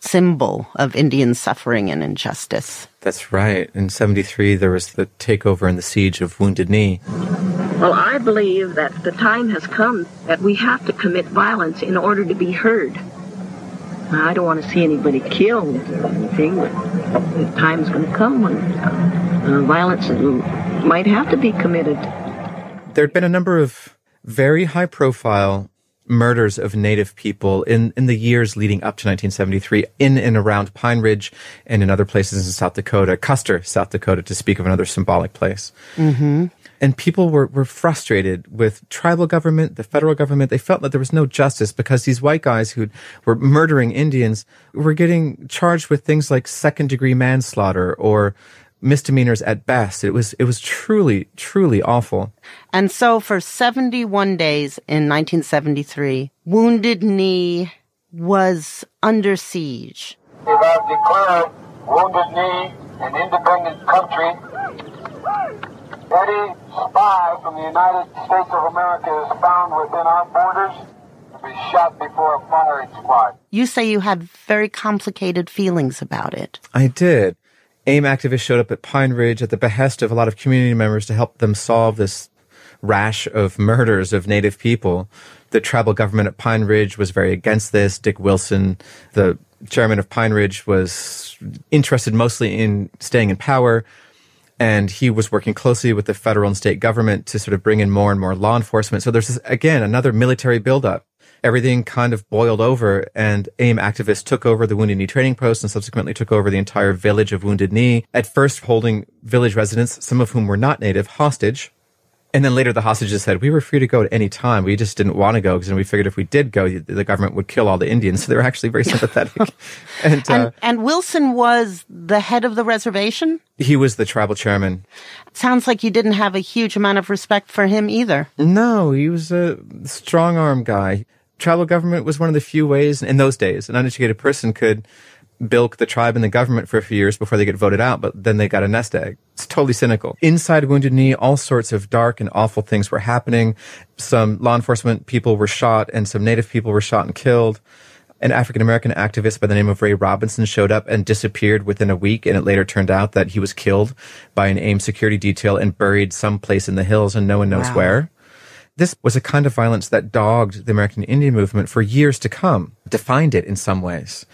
symbol of Indian suffering and injustice. That's right. In 73, there was the takeover and the siege of Wounded Knee. Well, I believe that the time has come that we have to commit violence in order to be heard. I don't want to see anybody killed or anything, but the time's going to come when uh, violence might have to be committed. There had been a number of very high profile murders of native people in, in the years leading up to 1973 in and around Pine Ridge and in other places in South Dakota, Custer, South Dakota, to speak of another symbolic place. Mm-hmm. And people were, were frustrated with tribal government, the federal government. They felt that there was no justice because these white guys who were murdering Indians were getting charged with things like second degree manslaughter or misdemeanors at best. It was it was truly truly awful. And so for 71 days in 1973, Wounded Knee was under siege. We have declared Wounded Knee an independent country. Any spy from the United States of America is found within our borders to be shot before a firing squad. You say you had very complicated feelings about it. I did. AIM activists showed up at Pine Ridge at the behest of a lot of community members to help them solve this rash of murders of native people. The tribal government at Pine Ridge was very against this. Dick Wilson, the chairman of Pine Ridge, was interested mostly in staying in power. And he was working closely with the federal and state government to sort of bring in more and more law enforcement. So there's this, again, another military buildup everything kind of boiled over and AIM activists took over the Wounded Knee trading post and subsequently took over the entire village of Wounded Knee, at first holding village residents, some of whom were not native, hostage. And then later the hostages said, we were free to go at any time. We just didn't want to go because we figured if we did go, the government would kill all the Indians. So they were actually very sympathetic. and, uh, and, and Wilson was the head of the reservation? He was the tribal chairman. Sounds like you didn't have a huge amount of respect for him either. No, he was a strong arm guy tribal government was one of the few ways in those days an uneducated person could bilk the tribe and the government for a few years before they get voted out, but then they got a nest egg. It's totally cynical. Inside Wounded Knee, all sorts of dark and awful things were happening. Some law enforcement people were shot and some native people were shot and killed. An African American activist by the name of Ray Robinson showed up and disappeared within a week, and it later turned out that he was killed by an AIM security detail and buried someplace in the hills and no one knows wow. where. This was a kind of violence that dogged the American Indian movement for years to come, defined it in some ways.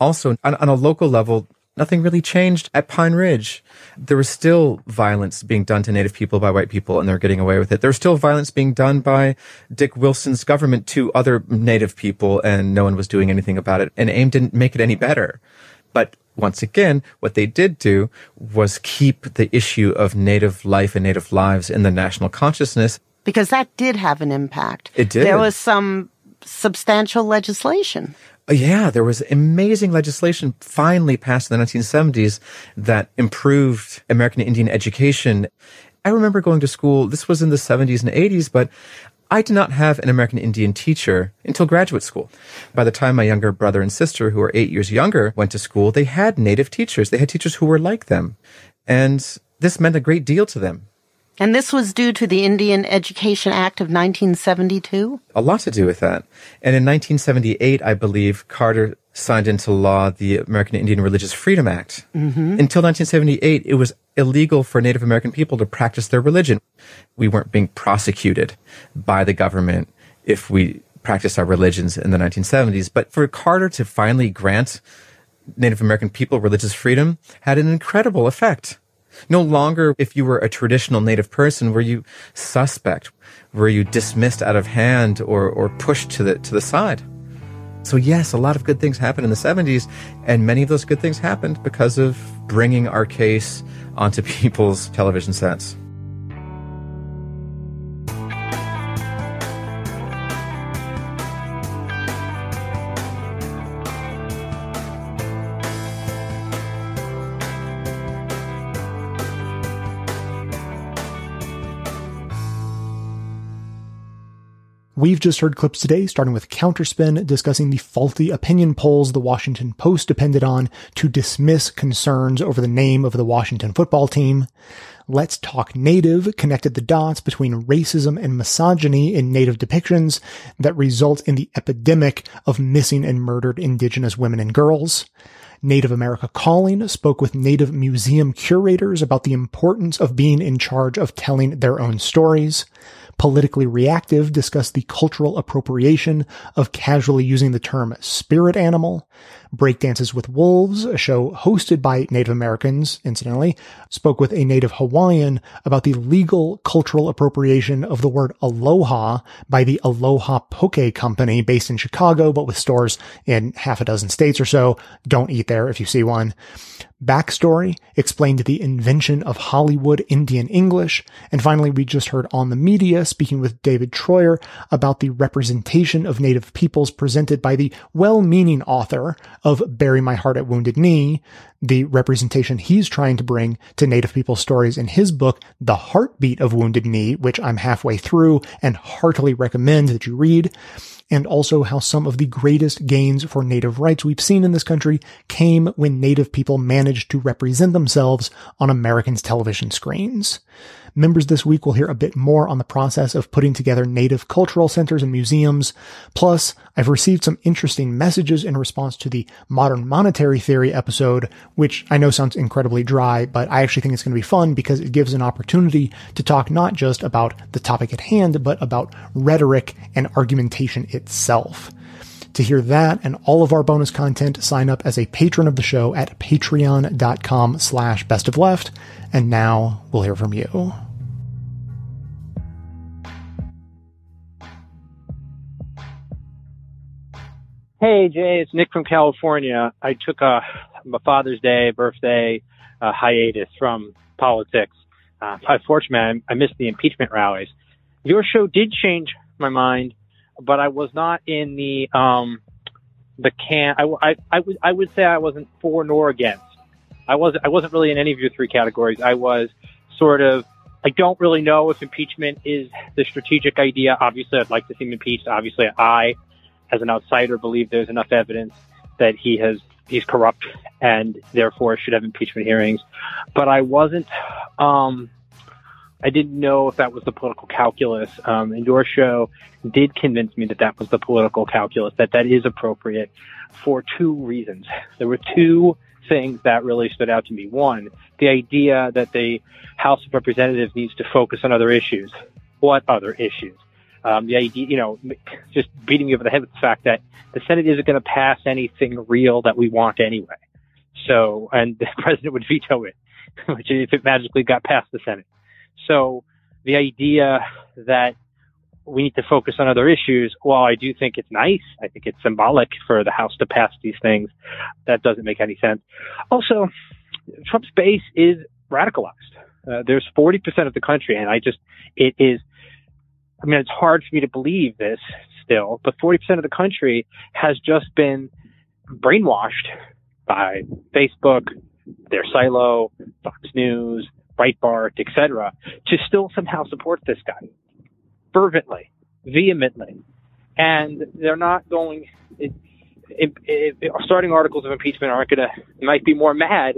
Also, on, on a local level, nothing really changed at Pine Ridge. There was still violence being done to Native people by white people, and they're getting away with it. There was still violence being done by Dick Wilson's government to other Native people, and no one was doing anything about it. And AIM didn't make it any better. But once again, what they did do was keep the issue of Native life and Native lives in the national consciousness because that did have an impact. It did. There was some substantial legislation. Uh, yeah, there was amazing legislation finally passed in the 1970s that improved American Indian education. I remember going to school, this was in the 70s and 80s, but I did not have an American Indian teacher until graduate school. By the time my younger brother and sister, who are eight years younger, went to school, they had native teachers. They had teachers who were like them. And this meant a great deal to them. And this was due to the Indian Education Act of 1972? A lot to do with that. And in 1978, I believe, Carter signed into law the American Indian Religious Freedom Act. Mm-hmm. Until 1978, it was illegal for Native American people to practice their religion. We weren't being prosecuted by the government if we practiced our religions in the 1970s. But for Carter to finally grant Native American people religious freedom had an incredible effect. No longer, if you were a traditional native person, were you suspect, were you dismissed out of hand or, or pushed to the, to the side. So yes, a lot of good things happened in the 70s, and many of those good things happened because of bringing our case onto people's television sets. We've just heard clips today, starting with Counterspin discussing the faulty opinion polls the Washington Post depended on to dismiss concerns over the name of the Washington football team. Let's Talk Native connected the dots between racism and misogyny in Native depictions that result in the epidemic of missing and murdered Indigenous women and girls. Native America Calling spoke with Native museum curators about the importance of being in charge of telling their own stories. Politically Reactive discussed the cultural appropriation of casually using the term spirit animal. Breakdances with Wolves, a show hosted by Native Americans, incidentally, spoke with a Native Hawaiian about the legal cultural appropriation of the word aloha by the Aloha Poke Company based in Chicago, but with stores in half a dozen states or so. Don't eat there if you see one. Backstory explained the invention of Hollywood Indian English. And finally, we just heard on the media speaking with David Treuer about the representation of Native peoples presented by the well-meaning author of Bury My Heart at Wounded Knee, the representation he's trying to bring to Native people stories in his book, The Heartbeat of Wounded Knee, which I'm halfway through and heartily recommend that you read and also how some of the greatest gains for Native rights we've seen in this country came when Native people managed to represent themselves on Americans' television screens. Members this week will hear a bit more on the process of putting together native cultural centers and museums. Plus, I've received some interesting messages in response to the modern monetary theory episode, which I know sounds incredibly dry, but I actually think it's going to be fun because it gives an opportunity to talk not just about the topic at hand, but about rhetoric and argumentation itself. To hear that and all of our bonus content, sign up as a patron of the show at patreon.com slash best of left. And now we'll hear from you. Hey Jay, it's Nick from California. I took a, Father's Day, birthday uh, hiatus from politics. Uh, unfortunately, I, I missed the impeachment rallies. Your show did change my mind, but I was not in the um the can. I, I, I would I would say I wasn't for nor against. I wasn't I wasn't really in any of your three categories. I was sort of I don't really know if impeachment is the strategic idea. Obviously, I'd like to see him impeached. Obviously, I, as an outsider, believe there's enough evidence that he has he's corrupt and therefore should have impeachment hearings. But I wasn't. Um, I didn't know if that was the political calculus. Um, and your show did convince me that that was the political calculus, that that is appropriate for two reasons. There were two things that really stood out to me. One, the idea that the House of Representatives needs to focus on other issues. What other issues? Um, the idea, you know, just beating me over the head with the fact that the Senate isn't going to pass anything real that we want anyway. So, and the president would veto it, which if it magically got past the Senate. So the idea that we need to focus on other issues, while I do think it's nice, I think it's symbolic for the House to pass these things, that doesn't make any sense. Also, Trump's base is radicalized. Uh, there's 40% of the country, and I just, it is, I mean, it's hard for me to believe this still, but 40% of the country has just been brainwashed by Facebook, their silo, Fox News, Breitbart, etc., to still somehow support this guy fervently, vehemently, and they're not going. It, it, it, starting articles of impeachment aren't going to might be more mad,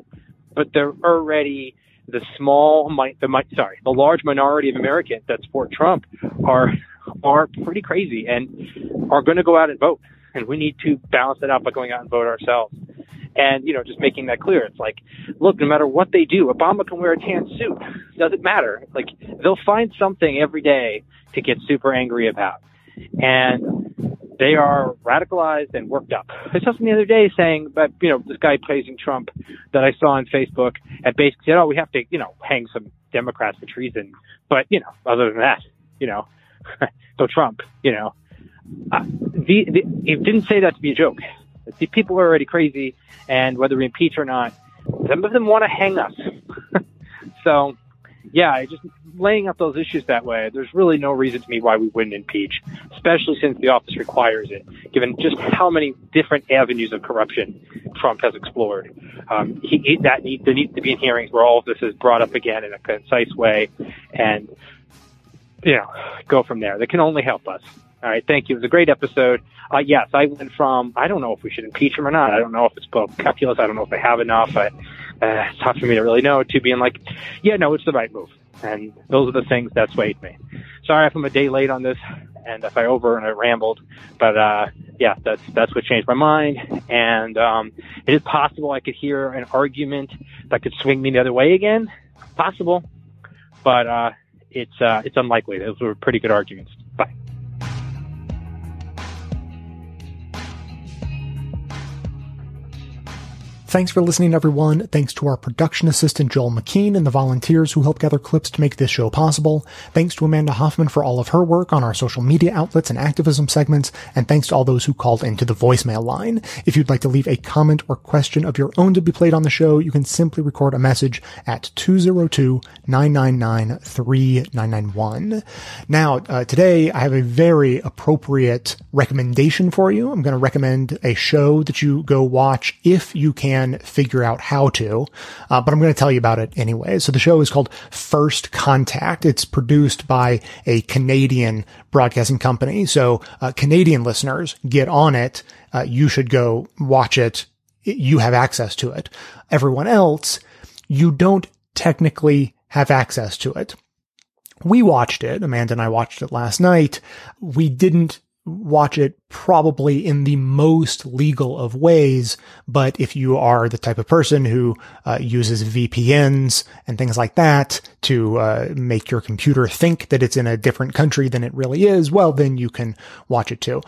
but they're already the small, the sorry, the large minority of Americans that support Trump are are pretty crazy and are going to go out and vote, and we need to balance that out by going out and vote ourselves. And, you know, just making that clear. It's like, look, no matter what they do, Obama can wear a tan suit. Doesn't matter. Like, they'll find something every day to get super angry about. And they are radicalized and worked up. I saw something the other day saying, but, you know, this guy praising Trump that I saw on Facebook and basically said, oh, we have to, you know, hang some Democrats for treason. But, you know, other than that, you know, so Trump, you know, uh, the, the, it didn't say that to be a joke. The people are already crazy, and whether we impeach or not, some of them want to hang us. so, yeah, I just laying out those issues that way, there's really no reason to me why we wouldn't impeach, especially since the office requires it, given just how many different avenues of corruption Trump has explored. Um, he, that need, there needs to be in hearings where all of this is brought up again in a concise way, and you know, go from there. That can only help us. All right, thank you. It was a great episode. Uh, yes, I went from I don't know if we should impeach him or not. I don't know if it's both calculus. I don't know if they have enough. I, uh, it's tough for me to really know. To being like, yeah, no, it's the right move. And those are the things that swayed me. Sorry if I'm a day late on this, and if I over and I rambled, but uh, yeah, that's that's what changed my mind. And um, it is possible I could hear an argument that could swing me the other way again. Possible, but uh, it's uh, it's unlikely. Those were pretty good arguments. Thanks for listening, everyone. Thanks to our production assistant, Joel McKean, and the volunteers who help gather clips to make this show possible. Thanks to Amanda Hoffman for all of her work on our social media outlets and activism segments. And thanks to all those who called into the voicemail line. If you'd like to leave a comment or question of your own to be played on the show, you can simply record a message at 202-999-3991. Now, uh, today I have a very appropriate recommendation for you. I'm going to recommend a show that you go watch if you can can figure out how to, uh, but I'm going to tell you about it anyway. So the show is called First Contact. It's produced by a Canadian broadcasting company. So uh, Canadian listeners get on it. Uh, you should go watch it. You have access to it. Everyone else, you don't technically have access to it. we watched it. Amanda and I watched it last night. We didn't watch it probably in the most legal of ways. But if you are the type of person who uh, uses VPNs and things like that to uh, make your computer think that it's in a different country than it really is, well, then you can watch it too.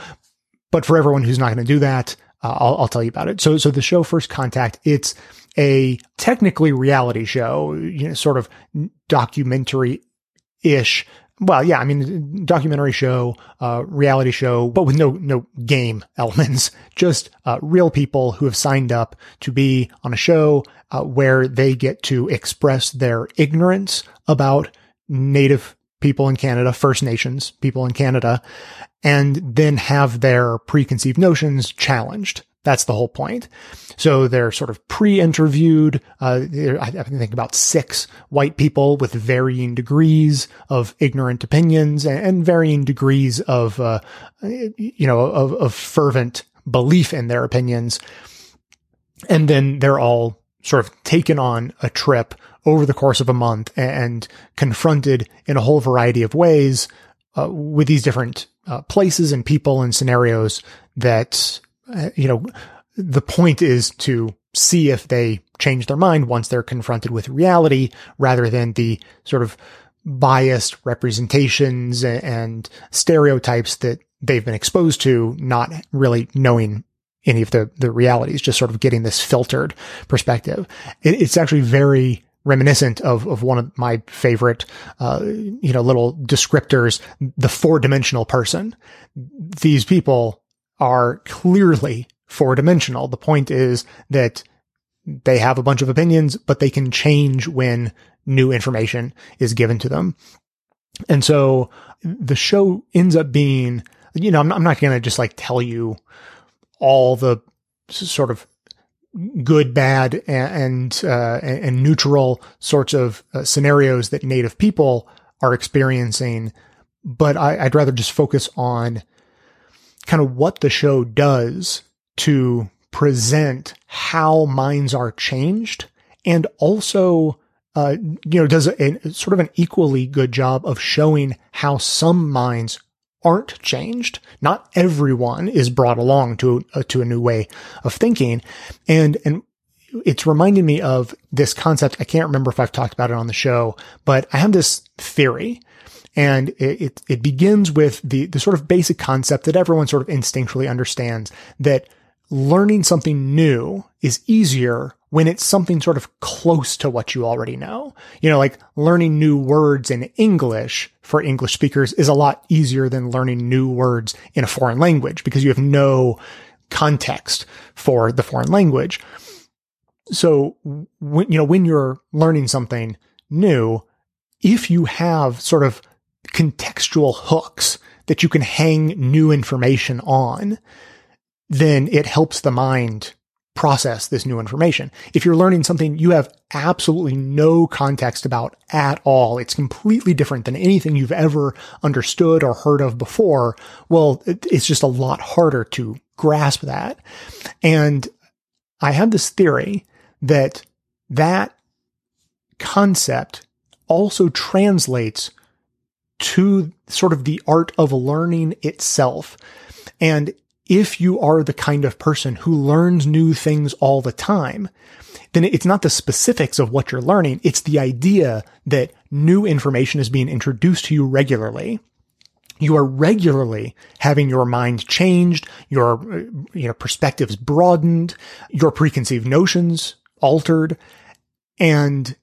But for everyone who's not going to do that, uh, I'll, I'll tell you about it. So, so the show First Contact, it's a technically reality show, you know, sort of documentary ish well, yeah, I mean, documentary show, uh, reality show, but with no, no game elements, just, uh, real people who have signed up to be on a show, uh, where they get to express their ignorance about native people in Canada, First Nations people in Canada, and then have their preconceived notions challenged. That's the whole point. So they're sort of pre-interviewed. Uh, I think about six white people with varying degrees of ignorant opinions and, varying degrees of, uh, you know, of, of fervent belief in their opinions. And then they're all sort of taken on a trip over the course of a month and confronted in a whole variety of ways uh, with these different uh, places and people and scenarios that you know, the point is to see if they change their mind once they're confronted with reality rather than the sort of biased representations and stereotypes that they've been exposed to, not really knowing any of the, the realities, just sort of getting this filtered perspective. It, it's actually very reminiscent of, of one of my favorite, uh, you know, little descriptors, the four dimensional person. These people are clearly four dimensional. The point is that they have a bunch of opinions, but they can change when new information is given to them. And so the show ends up being, you know, I'm, I'm not going to just like tell you all the sort of good, bad, and uh, and neutral sorts of uh, scenarios that Native people are experiencing, but I, I'd rather just focus on kind of what the show does to present how minds are changed and also uh, you know does a, sort of an equally good job of showing how some minds aren't changed. Not everyone is brought along to uh, to a new way of thinking. And and it's reminding me of this concept. I can't remember if i've talked about it on the show but i have this theory and it, it, it begins with the, the sort of basic concept that everyone sort of instinctually understands that learning something new is easier when it's something sort of close to what you already know. You know, like learning new words in English for English speakers is a lot easier than learning new words in a foreign language because you have no context for the foreign language. So when, you know, when you're learning something new, if you have sort of contextual hooks that you can hang new information on, then it helps the mind process this new information. If you're learning something you have absolutely no context about at all, it's completely different than anything you've ever understood or heard of before. Well, it's just a lot harder to grasp that. And I have this theory that that concept also translates to sort of the art of learning itself. And if you are the kind of person who learns new things all the time, then it's not the specifics of what you're learning. It's the idea that new information is being introduced to you regularly. You are regularly having your mind changed, your uh, you know, perspectives broadened, your preconceived notions altered. And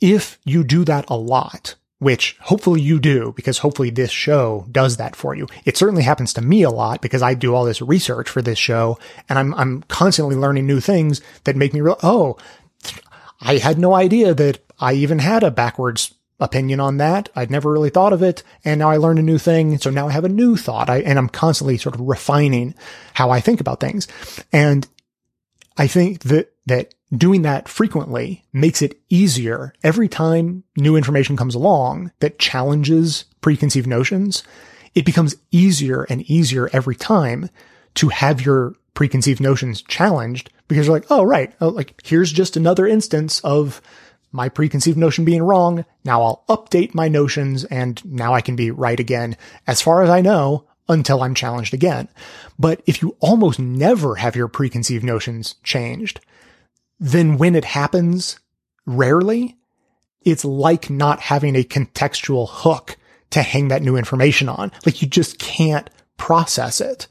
if you do that a lot, which hopefully you do because hopefully this show does that for you. It certainly happens to me a lot because I do all this research for this show and I'm, I'm constantly learning new things that make me real. Oh, I had no idea that I even had a backwards opinion on that. I'd never really thought of it. And now I learned a new thing. So now I have a new thought. I, and I'm constantly sort of refining how I think about things. And I think that, that doing that frequently makes it easier every time new information comes along that challenges preconceived notions. It becomes easier and easier every time to have your preconceived notions challenged because you're like, oh, right. Oh, like here's just another instance of my preconceived notion being wrong. Now I'll update my notions and now I can be right again. As far as I know, until I'm challenged again. But if you almost never have your preconceived notions changed, then when it happens, rarely, it's like not having a contextual hook to hang that new information on. Like you just can't process it.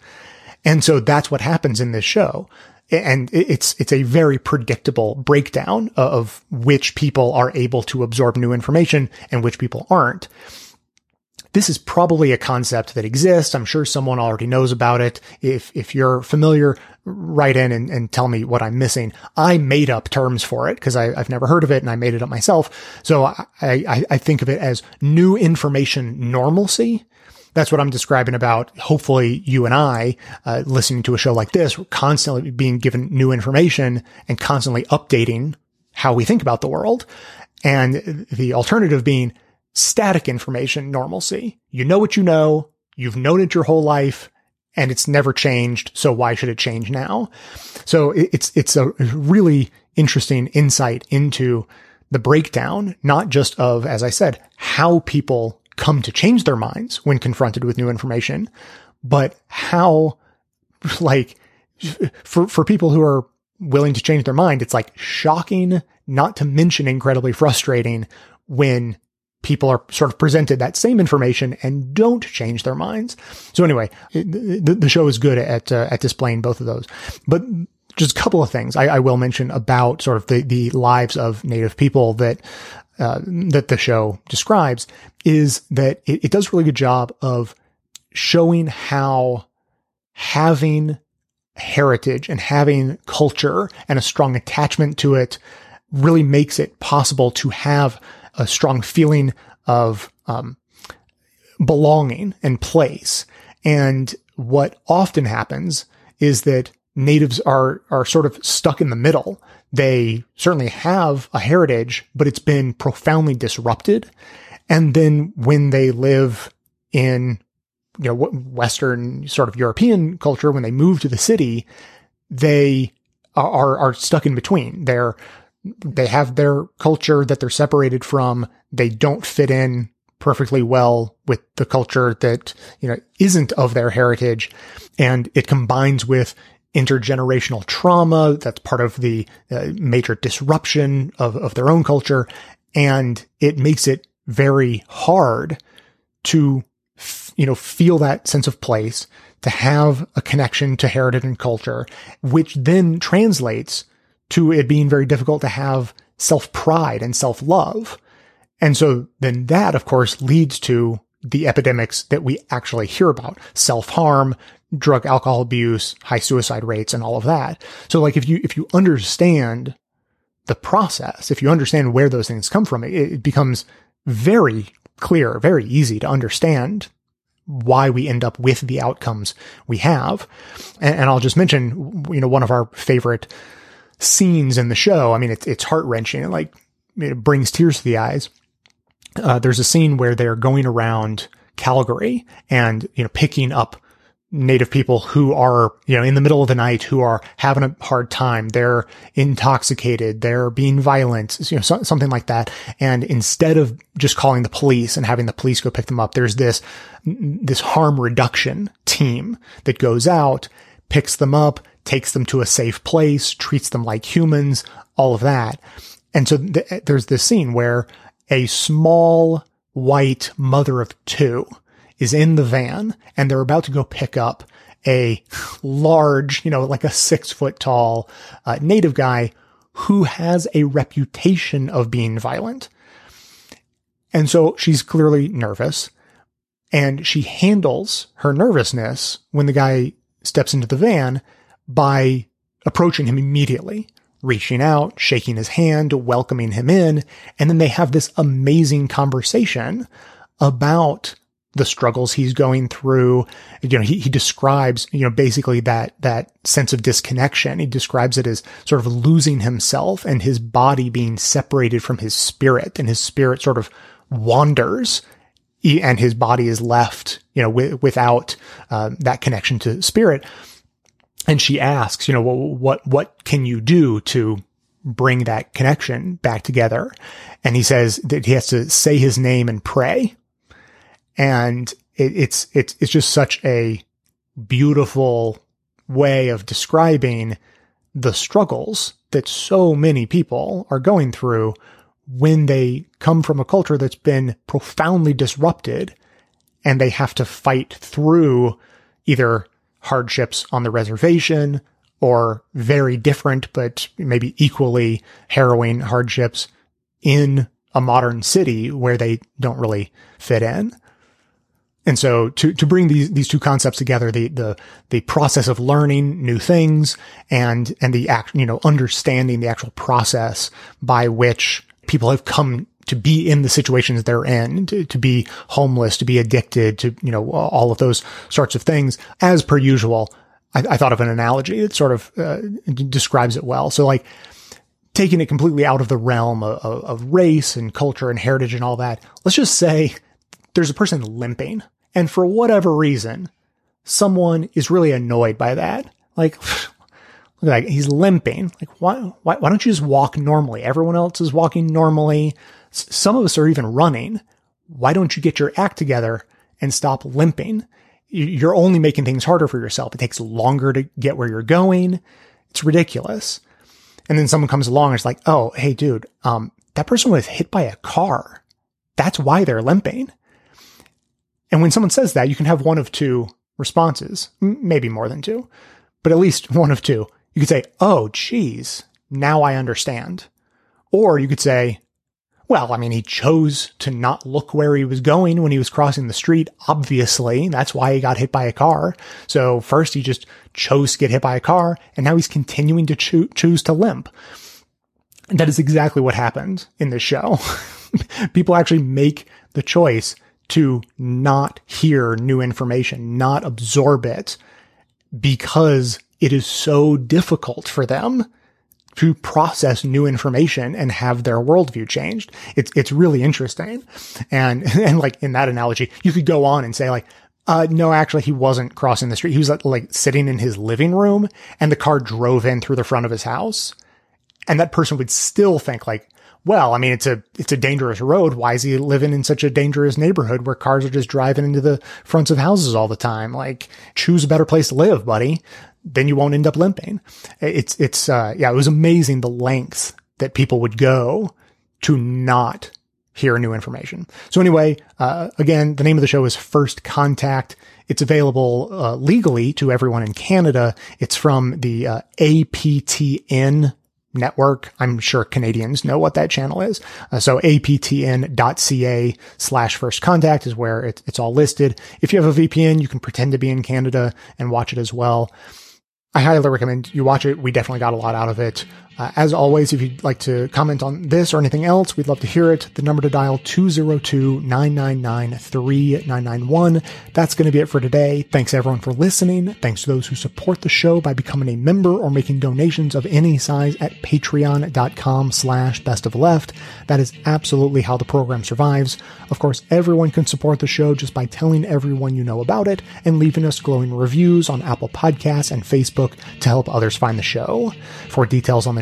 And so that's what happens in this show. And it's, it's a very predictable breakdown of which people are able to absorb new information and which people aren't. This is probably a concept that exists. I'm sure someone already knows about it. If, if you're familiar, write in and, and tell me what I'm missing. I made up terms for it because I've never heard of it and I made it up myself. So I, I, I think of it as new information normalcy. That's what I'm describing about. Hopefully you and I, uh, listening to a show like this, we're constantly being given new information and constantly updating how we think about the world. And the alternative being static information normalcy. You know what you know. You've known it your whole life and it's never changed. So why should it change now? So it's, it's a really interesting insight into the breakdown, not just of, as I said, how people come to change their minds when confronted with new information, but how like for, for people who are willing to change their mind, it's like shocking, not to mention incredibly frustrating when people are sort of presented that same information and don't change their minds. So anyway, the, the show is good at, uh, at displaying both of those, but just a couple of things I, I, will mention about sort of the, the lives of native people that, uh, that the show describes is that it, it does a really good job of showing how having heritage and having culture and a strong attachment to it really makes it possible to have a strong feeling of um, belonging and place. And what often happens is that natives are are sort of stuck in the middle. They certainly have a heritage, but it's been profoundly disrupted. And then when they live in you know Western sort of European culture, when they move to the city, they are are stuck in between. They're they have their culture that they're separated from. They don't fit in perfectly well with the culture that, you know, isn't of their heritage. And it combines with intergenerational trauma. That's part of the uh, major disruption of, of their own culture. And it makes it very hard to, f- you know, feel that sense of place, to have a connection to heritage and culture, which then translates to it being very difficult to have self pride and self love. And so then that, of course, leads to the epidemics that we actually hear about self harm, drug alcohol abuse, high suicide rates, and all of that. So like if you, if you understand the process, if you understand where those things come from, it, it becomes very clear, very easy to understand why we end up with the outcomes we have. And, and I'll just mention, you know, one of our favorite scenes in the show. I mean, it's, it's heart wrenching. It like, it brings tears to the eyes. Uh, there's a scene where they're going around Calgary and, you know, picking up native people who are, you know, in the middle of the night who are having a hard time. They're intoxicated. They're being violent, you know, so, something like that. And instead of just calling the police and having the police go pick them up, there's this, this harm reduction team that goes out, picks them up, takes them to a safe place, treats them like humans, all of that. And so th- there's this scene where a small white mother of two is in the van and they're about to go pick up a large, you know, like a six foot tall uh, native guy who has a reputation of being violent. And so she's clearly nervous and she handles her nervousness when the guy steps into the van by approaching him immediately, reaching out, shaking his hand, welcoming him in. And then they have this amazing conversation about the struggles he's going through. You know, he, he describes, you know, basically that, that sense of disconnection. He describes it as sort of losing himself and his body being separated from his spirit and his spirit sort of wanders and his body is left, you know, w- without uh, that connection to spirit and she asks, you know, well, what, what can you do to bring that connection back together. And he says that he has to say his name and pray. And it, it's, it's, it's just such a beautiful way of describing the struggles that so many people are going through when they come from a culture that's been profoundly disrupted and they have to fight through either hardships on the reservation or very different, but maybe equally harrowing hardships in a modern city where they don't really fit in. And so to, to bring these, these two concepts together, the, the, the process of learning new things and, and the act, you know, understanding the actual process by which people have come to be in the situations they're in, to, to be homeless, to be addicted, to, you know, all of those sorts of things. As per usual, I, I thought of an analogy that sort of uh, describes it well. So like, taking it completely out of the realm of, of, race and culture and heritage and all that, let's just say there's a person limping and for whatever reason, someone is really annoyed by that. Like, like he's limping. Like, why, why, why don't you just walk normally? Everyone else is walking normally. Some of us are even running. Why don't you get your act together and stop limping? You're only making things harder for yourself. It takes longer to get where you're going. It's ridiculous. And then someone comes along and it's like, oh, hey, dude, um, that person was hit by a car. That's why they're limping. And when someone says that, you can have one of two responses, maybe more than two, but at least one of two. You could say, Oh, geez, now I understand. Or you could say, well, I mean, he chose to not look where he was going when he was crossing the street. Obviously, that's why he got hit by a car. So first he just chose to get hit by a car and now he's continuing to cho- choose to limp. And that is exactly what happened in this show. People actually make the choice to not hear new information, not absorb it because it is so difficult for them to process new information and have their worldview changed. It's, it's really interesting. And, and like in that analogy, you could go on and say like, uh, no, actually he wasn't crossing the street. He was like sitting in his living room and the car drove in through the front of his house. And that person would still think like, well, I mean, it's a, it's a dangerous road. Why is he living in such a dangerous neighborhood where cars are just driving into the fronts of houses all the time? Like, choose a better place to live, buddy. Then you won't end up limping. It's, it's, uh, yeah, it was amazing the lengths that people would go to not hear new information. So anyway, uh, again, the name of the show is First Contact. It's available uh, legally to everyone in Canada. It's from the uh, APTN network. I'm sure Canadians know what that channel is. Uh, so aptn.ca slash first contact is where it, it's all listed. If you have a VPN, you can pretend to be in Canada and watch it as well. I highly recommend you watch it. We definitely got a lot out of it. Uh, as always, if you'd like to comment on this or anything else, we'd love to hear it. The number to dial 202-999-3991. That's going to be it for today. Thanks everyone for listening. Thanks to those who support the show by becoming a member or making donations of any size at patreon.com slash best of left. That is absolutely how the program survives. Of course, everyone can support the show just by telling everyone you know about it and leaving us glowing reviews on Apple Podcasts and Facebook to help others find the show. For details on the